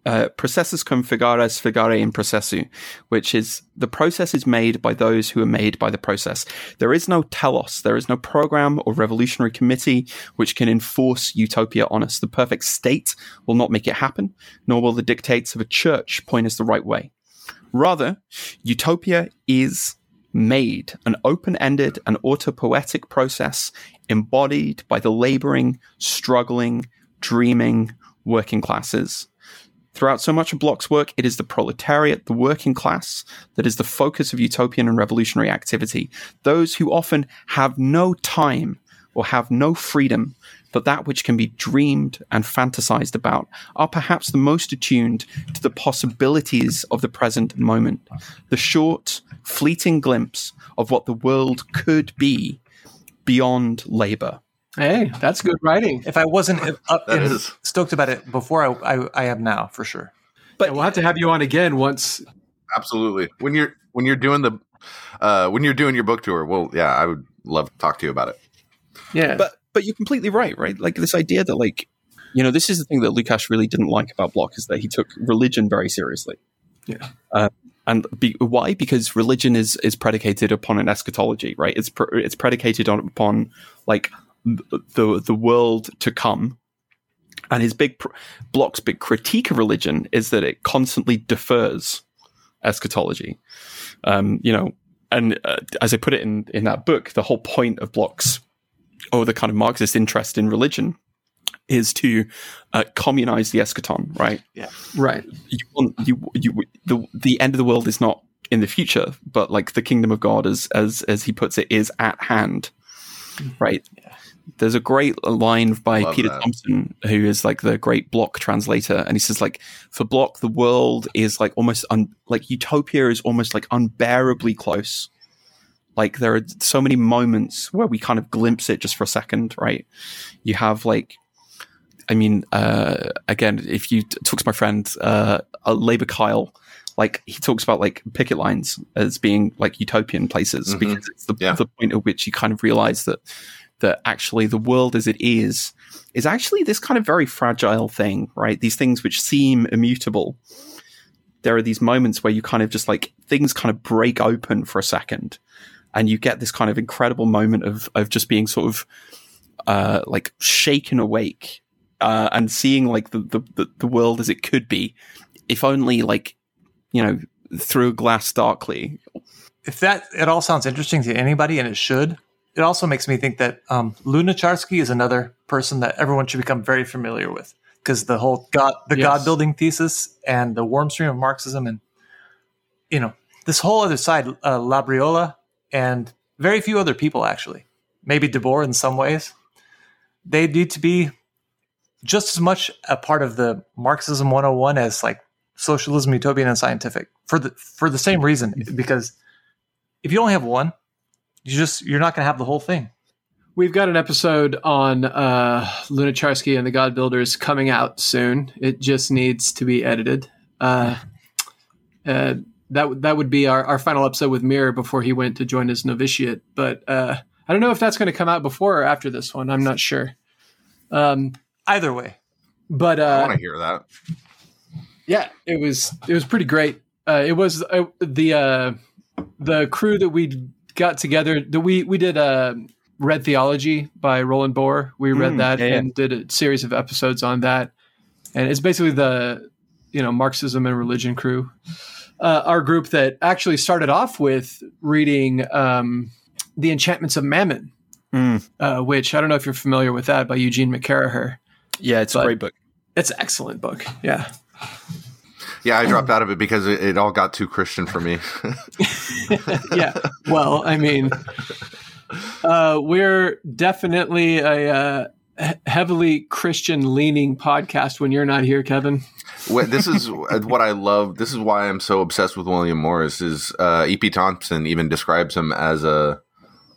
uh, processus cum figuris figurae in processu, which is the process is made by those who are made by the process. There is no telos, there is no program or revolutionary committee which can enforce utopia on us. The perfect state will not make it happen, nor will the dictates of a church point us the right way. Rather, utopia is made, an open ended and autopoietic process embodied by the laboring, struggling, dreaming working classes Throughout so much of Bloch's work, it is the proletariat, the working class, that is the focus of utopian and revolutionary activity. Those who often have no time or have no freedom, but that which can be dreamed and fantasized about, are perhaps the most attuned to the possibilities of the present moment. The short, fleeting glimpse of what the world could be beyond labor. Hey, that's good writing. If I wasn't up stoked about it before, I, I, I am now for sure. But yeah, we'll have to have you on again once. Absolutely. When you're when you're doing the uh, when you're doing your book tour, well, yeah, I would love to talk to you about it. Yeah, but but you're completely right, right? Like this idea that like you know this is the thing that Lukács really didn't like about Bloch is that he took religion very seriously. Yeah. Uh, and be, why? Because religion is is predicated upon an eschatology, right? It's pr- it's predicated on upon like the the world to come. And his big pr- Bloch's big critique of religion is that it constantly defers eschatology. Um, you know, and uh, as I put it in in that book, the whole point of Bloch's or the kind of Marxist interest in religion is to uh, communize the eschaton, right? Yeah, right. You want you you the the end of the world is not in the future, but like the kingdom of God, as as as he puts it, is at hand, right? There's a great line by Love Peter that. Thompson, who is like the great Bloch translator, and he says like for Bloch, the world is like almost un- like utopia is almost like unbearably close. Like there are so many moments where we kind of glimpse it just for a second, right? You have like I mean, uh, again, if you t- talk to my friend uh, Labour Kyle, like he talks about like picket lines as being like utopian places mm-hmm. because it's the, yeah. the point at which you kind of realize that that actually the world as it is is actually this kind of very fragile thing, right? These things which seem immutable. There are these moments where you kind of just like things kind of break open for a second, and you get this kind of incredible moment of of just being sort of uh, like shaken awake uh, and seeing like the, the the world as it could be, if only like you know through glass darkly. If that it all sounds interesting to anybody, and it should, it also makes me think that um, Lunacharsky is another person that everyone should become very familiar with because the whole God, the yes. God building thesis, and the warm stream of Marxism, and you know this whole other side, uh, Labriola, and very few other people actually, maybe Debord in some ways, they need to be just as much a part of the Marxism 101 as like socialism, utopian, and scientific for the for the same reason. Because if you only have one, you just you're not going to have the whole thing. We've got an episode on uh, Lunacharsky and the God Builders coming out soon. It just needs to be edited. Uh, uh, that that would be our, our final episode with Mirror before he went to join his novitiate. But uh, I don't know if that's going to come out before or after this one. I'm not sure. Um, Either way, but uh, I want to hear that. Yeah, it was it was pretty great. Uh, it was uh, the uh, the crew that we got together. That we we did uh, read theology by Roland Boer. We read mm, that yeah, yeah. and did a series of episodes on that. And it's basically the you know Marxism and religion crew. Uh, our group that actually started off with reading um, the Enchantments of Mammon, mm. uh, which I don't know if you're familiar with that by Eugene McCarraher. Yeah, it's but a great book. It's an excellent book. Yeah. Yeah, I dropped out of it because it, it all got too Christian for me. [LAUGHS] [LAUGHS] yeah. Well, I mean, uh, we're definitely a uh, heavily Christian leaning podcast when you're not here, Kevin. this is [LAUGHS] what I love. This is why I'm so obsessed with William Morris. Is uh, E.P. Thompson even describes him as a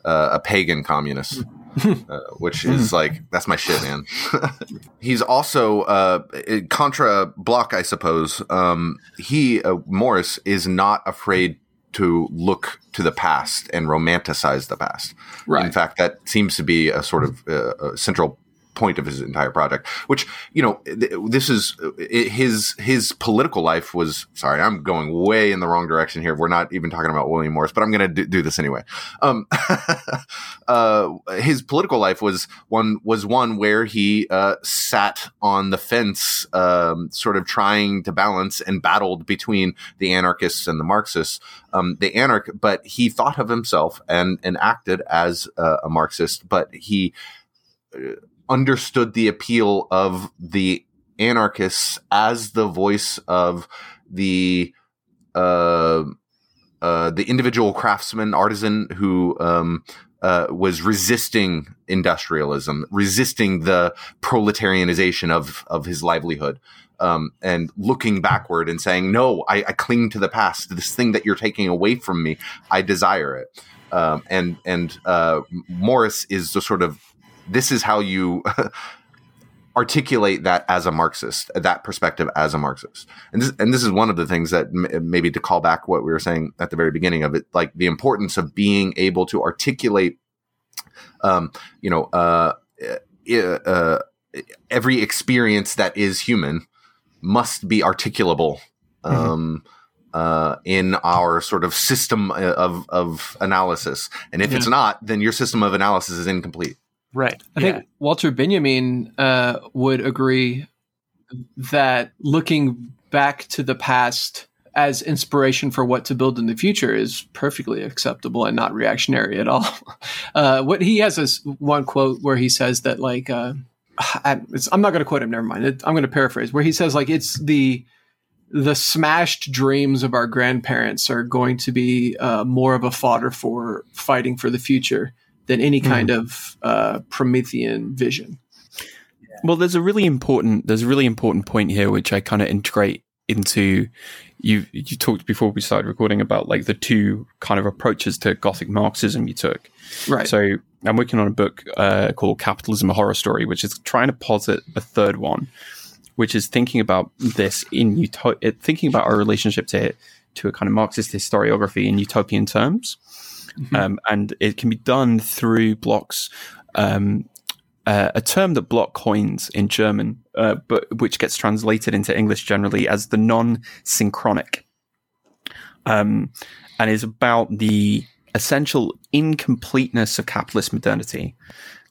uh, a pagan communist. [LAUGHS] uh, which is like that's my shit, man. [LAUGHS] He's also uh, contra Bloch, I suppose. Um, he uh, Morris is not afraid to look to the past and romanticize the past. Right. In fact, that seems to be a sort of uh, central point of his entire project. Which you know, this is his his political life was. Sorry, I'm going way in the wrong direction here. We're not even talking about William Morris, but I'm going to do, do, this anyway. Um, [LAUGHS] uh, his political life was one was one where he uh, sat on the fence, um, sort of trying to balance and battled between the anarchists and the Marxists. Um, the anarch, but he thought of himself and and acted as a, a Marxist, but he uh, understood the appeal of the anarchists as the voice of the uh, uh, the individual craftsman artisan who um, uh, was resisting industrialism, resisting the proletarianization of of his livelihood, um, and looking backward and saying, "No, I, I, cling to the past. This thing that you're taking away from me, I desire it." Um, and and uh, Morris is the sort of this is how you [LAUGHS] articulate that as a Marxist, that perspective as a Marxist. And this, and this is one of the things that m- maybe to call back what we were saying at the very beginning of it, like the importance of being able to articulate, um, you know, uh, uh, every experience that is human must be articulable. Mm-hmm. Um, uh, in our sort of system uh, of of analysis. And if yeah. it's not, then your system of analysis is incomplete. Right. I yeah. think Walter Benjamin uh, would agree that looking back to the past as inspiration for what to build in the future is perfectly acceptable and not reactionary at all. [LAUGHS] Uh, what he has is one quote where he says that like uh, I, am not going to quote him. Never mind. It, I'm going to paraphrase where he says like it's the the smashed dreams of our grandparents are going to be uh, more of a fodder for fighting for the future than any hmm. kind mm. of uh, Promethean vision. Well, there's a really important there's a really important point here which I kind of integrate into you you talked before we started recording about like the two kind of approaches to Gothic Marxism you took. Right. So I'm working on a book uh, called Capitalism: A Horror Story, which is trying to posit a third one, which is thinking about this in uto- thinking about our relationship to to a kind of Marxist historiography in utopian terms. Mm-hmm. Um, and it can be done through Bloch's. um, uh, a term that Bloch coins in German, uh, but which gets translated into English generally as the non-synchronic, um, and is about the essential incompleteness of capitalist modernity.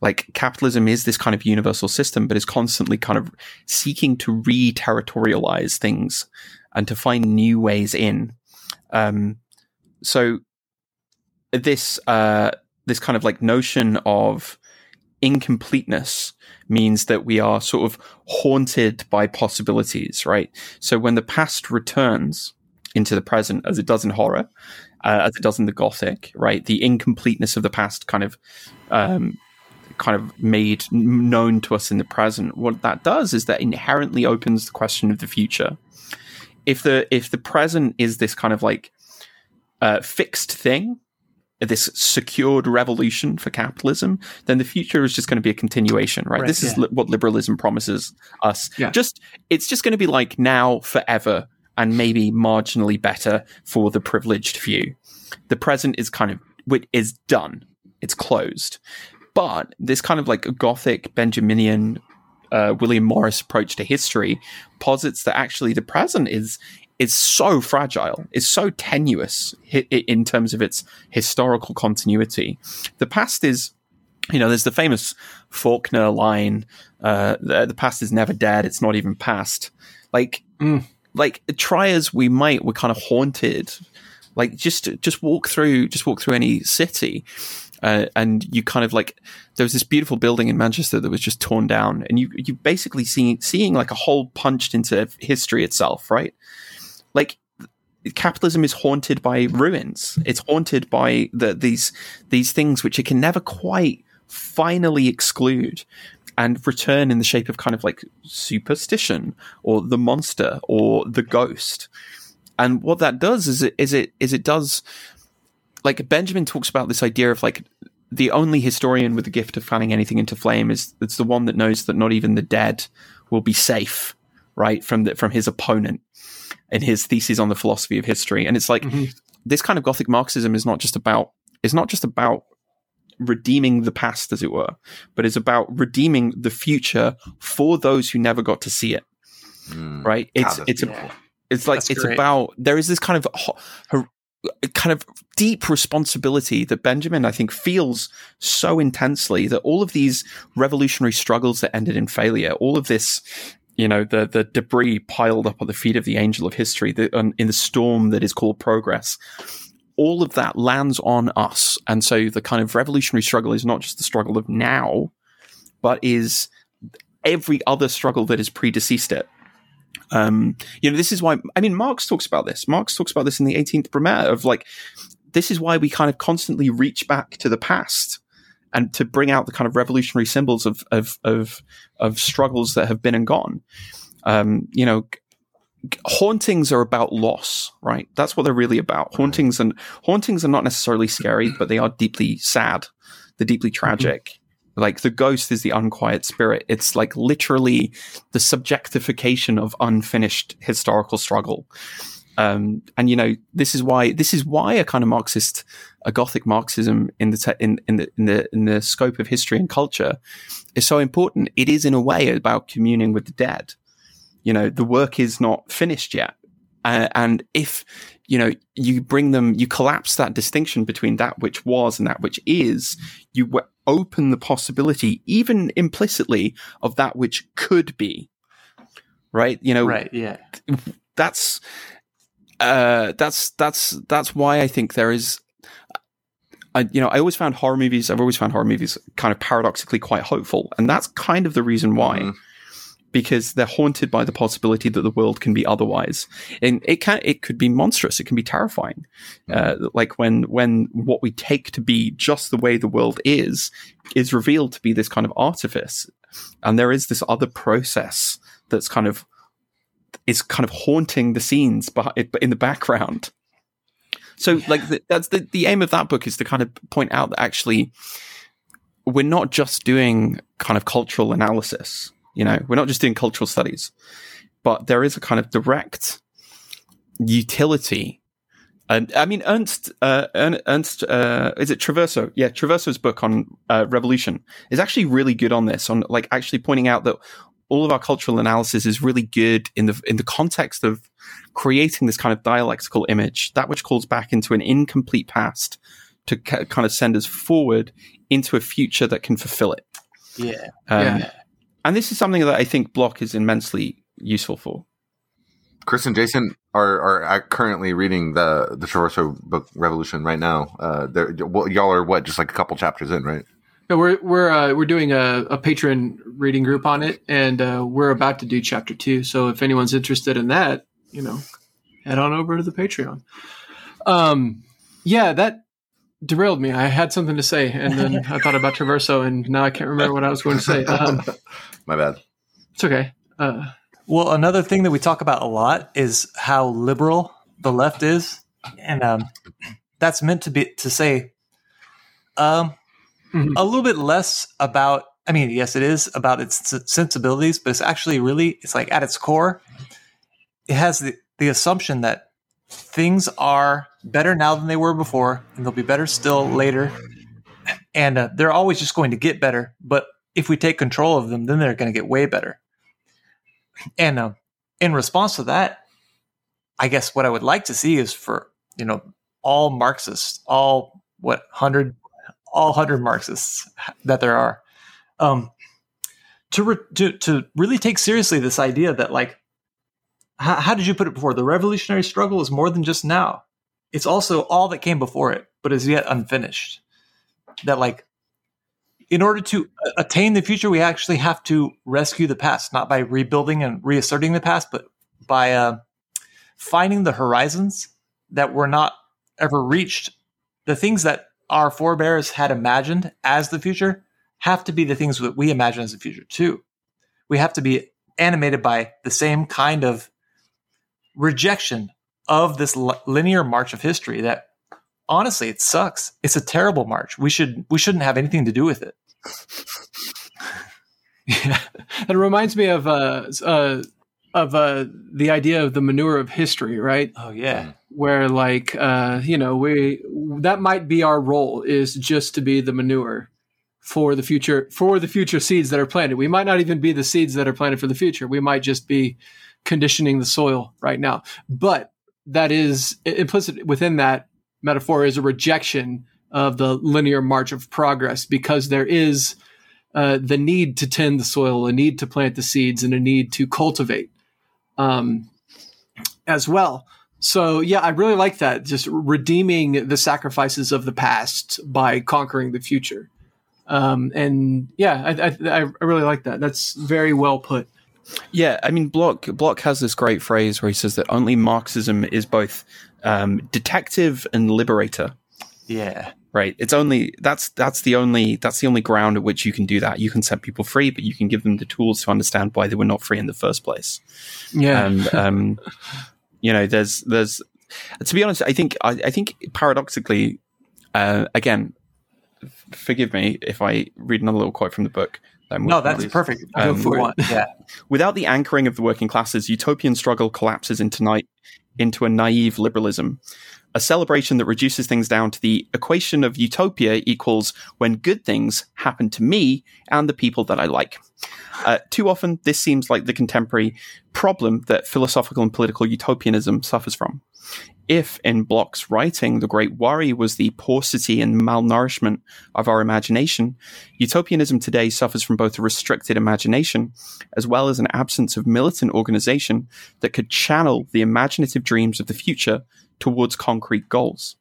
Like capitalism is this kind of universal system, but is constantly kind of seeking to re-territorialize things and to find new ways in. Um, so this uh, this kind of like notion of incompleteness means that we are sort of haunted by possibilities, right? So when the past returns into the present, as it does in horror, uh, as it does in the Gothic, right? The incompleteness of the past kind of, um, kind of made known to us in the present. What that does is that inherently opens the question of the future. If the if the present is this kind of like uh, fixed thing, this secured revolution for capitalism, then the future is just going to be a continuation, right? right this yeah. is li- what liberalism promises us. Yeah. Just it's just going to be like now forever and maybe marginally better for the privileged few. The present is kind of is done. It's closed. But this kind of like gothic Benjaminian uh, William Morris approach to history posits that actually the present is is so fragile, is so tenuous in terms of its historical continuity. The past is, you know, there's the famous Faulkner line, uh, the, the, past is never dead, it's not even past. Like, mm. like try as we might, we're kind of haunted. Like just just walk through just walk through any city, uh, and you kind of like there was this beautiful building in Manchester that was just torn down, and you you basically seeing seeing like a hole punched into history itself, right? Like capitalism is haunted by ruins. It's haunted by the, these these things which it can never quite finally exclude and return in the shape of kind of like superstition or the monster or the ghost. And what that does is it is it is it does like Benjamin talks about this idea of like the only historian with the gift of fanning anything into flame is it's the one that knows that not even the dead will be safe, right, from the, from his opponent in his thesis on the philosophy of history. And it's like mm-hmm. this kind of Gothic Marxism is not just about is not just about redeeming the past, as it were, but is about redeeming the future for those who never got to see it. Mm, right? It's it's a, it's like That's it's great. about there is this kind of kind of deep responsibility that Benjamin, I think, feels so intensely that all of these revolutionary struggles that ended in failure, all of this you know the the debris piled up at the feet of the angel of history the, um, in the storm that is called progress. All of that lands on us. And so the kind of revolutionary struggle is not just the struggle of now but is every other struggle that has predeceased it. Um, you know this is why i mean marx talks about this. Marx talks about this in the 18th brumaire of like this is why we kind of constantly reach back to the past and to bring out the kind of revolutionary symbols of of of, of struggles that have been and gone. Um, you know, hauntings are about loss, right? That's what they're really about. Hauntings and hauntings are not necessarily scary, but they are deeply sad. They're deeply mm-hmm. tragic. Like the ghost is the unquiet spirit. It's like literally the subjectification of unfinished historical struggle. Um, and you know, this is why this is why a kind of Marxist, a Gothic Marxism in the te- in, in the in the in the scope of history and culture is so important. It is in a way about communing with the dead. You know, the work is not finished yet, Uh, and if you know you bring them, you collapse that distinction between that which was and that which is. You open the possibility, even implicitly, of that which could be. Right? You know. Right. Yeah. That's. Uh, that's that's that's why I think there is I, you know, I always found horror movies. I've always found horror movies kind of paradoxically quite hopeful, and that's kind of the reason why. Mm. Because they're haunted by the possibility that the world can be otherwise, and it can it could be monstrous. It can be terrifying, uh, like when when what we take to be just the way the world is is revealed to be this kind of artifice, and there is this other process that's kind of is kind of haunting the scenes in the background so, yeah. like, the, that's the the aim of that book is to kind of point out that actually we're not just doing kind of cultural analysis. You know, we're not just doing cultural studies, but there is a kind of direct utility. And I mean, Ernst, uh, Ernst, uh, is it Traverso? Yeah, Traverso's book on uh, revolution is actually really good on this, on like actually pointing out that all of our cultural analysis is really good in the in the context of creating this kind of dialectical image, that which calls back into an incomplete past to kind of send us forward into a future that can fulfill it. Yeah. Um, yeah. And this is something that I think Bloch is immensely useful for. Chris and Jason are are currently reading the the Traverso book Revolution right now. Uh, well, y'all are what just like a couple chapters in, right? No, we're we're uh, we're doing a, a Patreon reading group on it, and uh, we're about to do chapter two. So if anyone's interested in that, you know, head on over to the Patreon. Um, yeah, that derailed me. I had something to say, and then [LAUGHS] I thought about Traverso, and now I can't remember what I was going to say. Um, [LAUGHS] My bad. It's okay. Uh, well, another thing that we talk about a lot is how liberal the left is, and um, that's meant to be to say. Um, mm-hmm. a little bit less about I mean, yes, it is about its sensibilities, but it's actually really, it's like at its core, it has the, the assumption that things are better now than they were before, and they'll be better still later. And uh, they're always just going to get better. But if we take control of them, then they're going to get way better. And uh, in response to that, I guess what I would like to see is for, you know, all Marxists, all what, 100, all hundred Marxists that there are, um, to, re- to to really take seriously this idea that like, how, how did you put it before? The revolutionary struggle is more than just now; it's also all that came before it, but is yet unfinished. That like, in order to attain the future, we actually have to rescue the past, not by rebuilding and reasserting the past, but by uh, finding the horizons that were not ever reached, the things that our forebears had imagined as the future have to be the things that we imagine as the future too. We have to be animated by the same kind of rejection of this linear march of history that honestly it sucks. It's a terrible march. We should we shouldn't have anything to do with it. [LAUGHS] yeah. It reminds me of uh, uh of uh, the idea of the manure of history, right? Oh yeah, mm. Where like uh, you know we that might be our role is just to be the manure for the future for the future seeds that are planted. We might not even be the seeds that are planted for the future. We might just be conditioning the soil right now. But that is implicit within that metaphor is a rejection of the linear march of progress because there is uh, the need to tend the soil, a need to plant the seeds, and a need to cultivate um, as well. So yeah, I really like that. Just redeeming the sacrifices of the past by conquering the future. Um, and yeah, I, I, I really like that. That's very well put. Yeah, I mean, Bloch Bloch has this great phrase where he says that only Marxism is both um, detective and liberator. Yeah, right. It's only that's that's the only that's the only ground at which you can do that. You can set people free, but you can give them the tools to understand why they were not free in the first place. Yeah, and um, [LAUGHS] you know, there's there's to be honest, I think I, I think paradoxically, uh, again, forgive me if I read another little quote from the book. no, that's perfect. Um, yeah. Without the anchoring of the working classes, utopian struggle collapses into night into a naive liberalism. A celebration that reduces things down to the equation of utopia equals when good things happen to me and the people that I like. Uh, too often, this seems like the contemporary problem that philosophical and political utopianism suffers from. If, in Bloch's writing, the great worry was the paucity and malnourishment of our imagination, utopianism today suffers from both a restricted imagination as well as an absence of militant organization that could channel the imaginative dreams of the future towards concrete goals.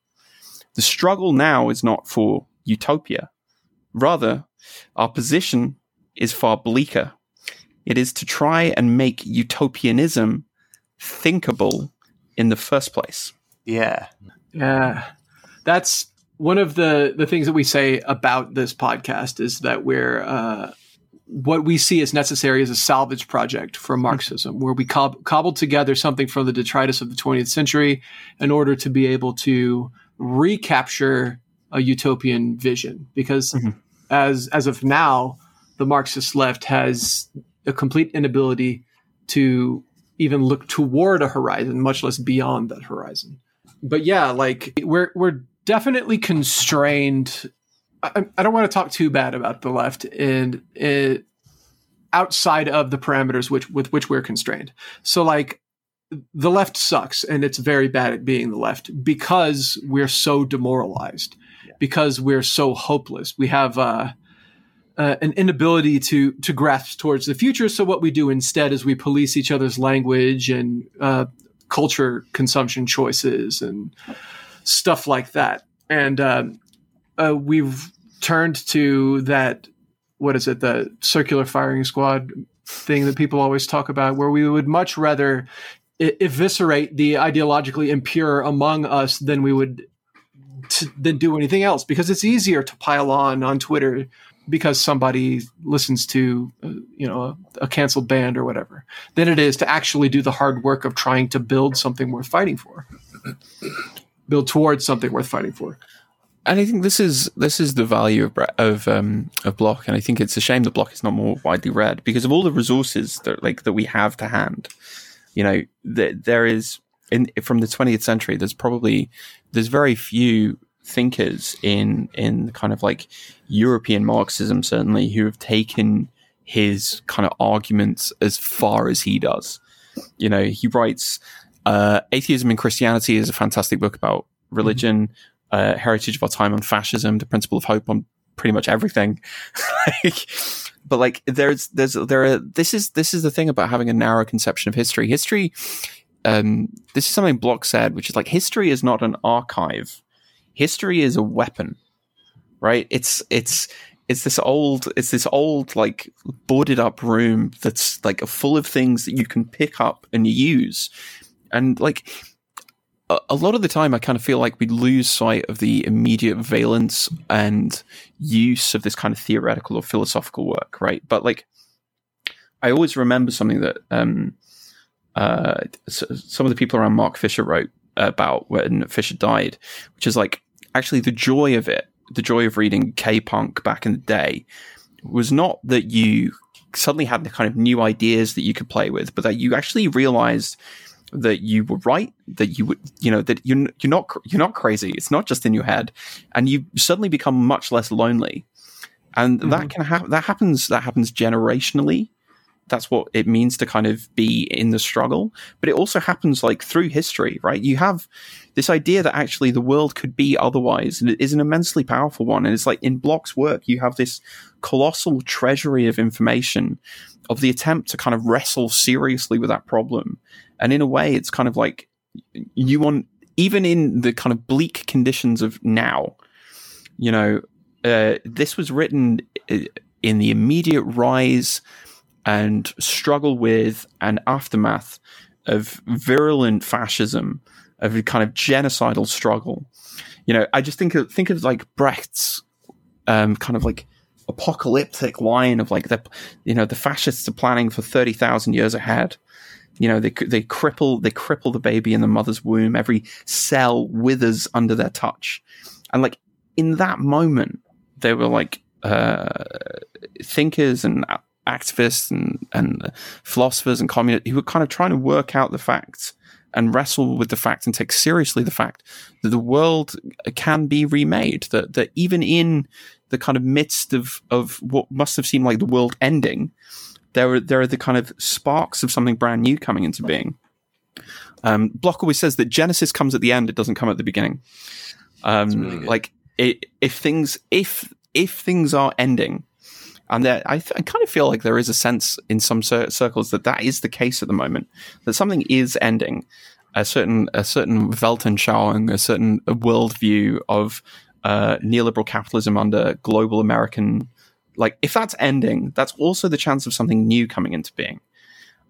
The struggle now is not for utopia. Rather, our position is far bleaker. It is to try and make utopianism thinkable in the first place. Yeah. Yeah. That's one of the the things that we say about this podcast is that we're uh, what we see as necessary is a salvage project for Marxism, where we cob- cobbled together something from the detritus of the 20th century in order to be able to recapture a utopian vision. Because mm-hmm. as as of now, the Marxist left has a complete inability to even look toward a horizon, much less beyond that horizon. But yeah, like we're we're definitely constrained. I, I don't want to talk too bad about the left and it outside of the parameters which with which we're constrained. So like the left sucks and it's very bad at being the left because we're so demoralized, yeah. because we're so hopeless. We have uh, uh, an inability to to grasp towards the future. So what we do instead is we police each other's language and uh, culture consumption choices and stuff like that. And um, uh, we've turned to that. What is it? The circular firing squad thing that people always talk about, where we would much rather eviscerate the ideologically impure among us than we would to, than do anything else because it's easier to pile on on Twitter because somebody listens to uh, you know a, a, canceled band or whatever than it is to actually do the hard work of trying to build something worth fighting for [CLEARS THROAT] build towards something worth fighting for and I think this is this is the value of of um, of Bloch, and I think it's a shame that Bloch is not more widely read because of all the resources that like that we have to hand. You know, that there is in from the 20th century. There's probably there's very few thinkers in in kind of like European Marxism certainly who have taken his kind of arguments as far as he does. You know, he writes uh, Atheism and Christianity is a fantastic book about religion, mm-hmm. uh, heritage of our time on fascism, the principle of hope on pretty much everything. [LAUGHS] like, but like there's there's there are this is this is the thing about having a narrow conception of history. History um, this is something Bloch said, which is like history is not an archive history is a weapon, right? It's it's it's this old it's this old like boarded up room that's like full of things that you can pick up and use, and like a, lot of the time, I kind of feel like we lose sight of the immediate valence and use of this kind of theoretical or philosophical work, right? But like, I always remember something that um, uh, some of the people around Mark Fisher wrote about when Fisher died, which is like actually the joy of it, the joy of reading K punk back in the day, was not that you suddenly had the kind of new ideas that you could play with, but that you actually realized that you were right, that you would, you know, that you're you're not you're not crazy. It's not just in your head, and you suddenly become much less lonely. And mm-hmm. that can happen. That happens. That happens generationally that's what it means to kind of be in the struggle. But it also happens like through history, right? You have this idea that actually the world could be otherwise, and it is an immensely powerful one. And it's like in Bloch's work, you have this colossal treasury of information of the attempt to kind of wrestle seriously with that problem. And in a way, it's kind of like you want, even in the kind of bleak conditions of now, you know, uh, this was written uh, in the immediate rise and struggle with an aftermath of virulent fascism, of a kind of genocidal struggle. You know, I just think of think of like Brecht's um, kind of like apocalyptic line of like the you know the fascists are planning for thirty thousand years ahead. You know, they they cripple they cripple the baby in the mother's womb. Every cell withers under their touch, and like in that moment, they were like uh, thinkers and activists and, and philosophers and communists who were kind of trying to work out the facts and wrestle with the fact and take seriously the fact that the world can be remade, that, that even in the kind of midst of, of what must have seemed like the world ending, there are there are the kind of sparks of something brand new coming into being. Um, Bloch always says that Genesis comes at the end; it doesn't come at the beginning. Um, really like it, if things if if things are ending, and there, I, th- I, kind of feel like there is a sense in some cir- circles that that is the case at the moment. That something is ending, a certain a certain Weltanschauung, a certain worldview of uh, neoliberal capitalism under global American. Like, if that's ending, that's also the chance of something new coming into being.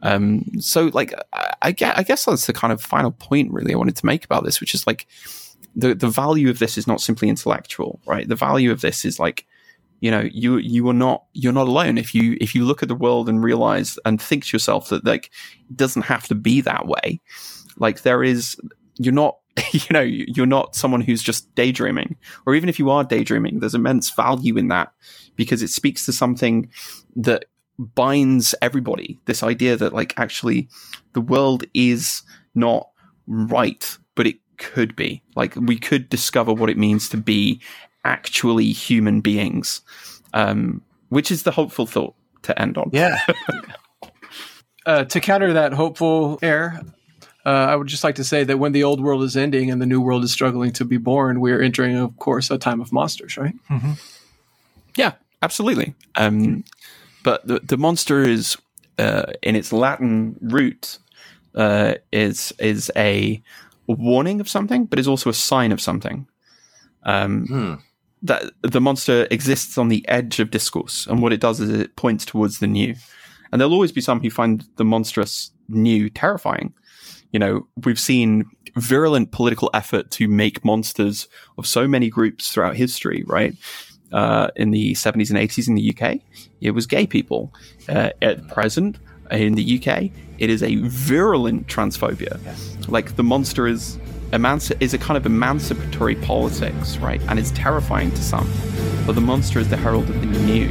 Um, so, like, I, I, guess, I guess that's the kind of final point, really, I wanted to make about this, which is like the the value of this is not simply intellectual, right? The value of this is like, you know, you you are not you're not alone if you if you look at the world and realize and think to yourself that like it doesn't have to be that way. Like there is, you're not [LAUGHS] you know, you're not someone who's just daydreaming. Or even if you are daydreaming, there's immense value in that because it speaks to something that binds everybody. This idea that like actually the world is not right, but it could be. Like we could discover what it means to be actually human beings. Um, which is the hopeful thought to end on. Yeah. [LAUGHS] uh, to counter that hopeful air, uh, I would just like to say that when the old world is ending and the new world is struggling to be born, we are entering, of course, a time of monsters, right? Mm-hmm. Yeah, absolutely. Um, but the, the monster is, uh, in its Latin root, uh, is is a warning of something, but is also a sign of something. Um, hmm. That the monster exists on the edge of discourse, and what it does is it points towards the new. And there'll always be some who find the monstrous new terrifying you know, we've seen virulent political effort to make monsters of so many groups throughout history, right? Uh, in the 70s and 80s in the UK, it was gay people. Uh, at present, in the UK, it is a virulent transphobia. Yes. Like the monster is emanci- is a kind of emancipatory politics, right? And it's terrifying to some. But the monster is the herald of the new.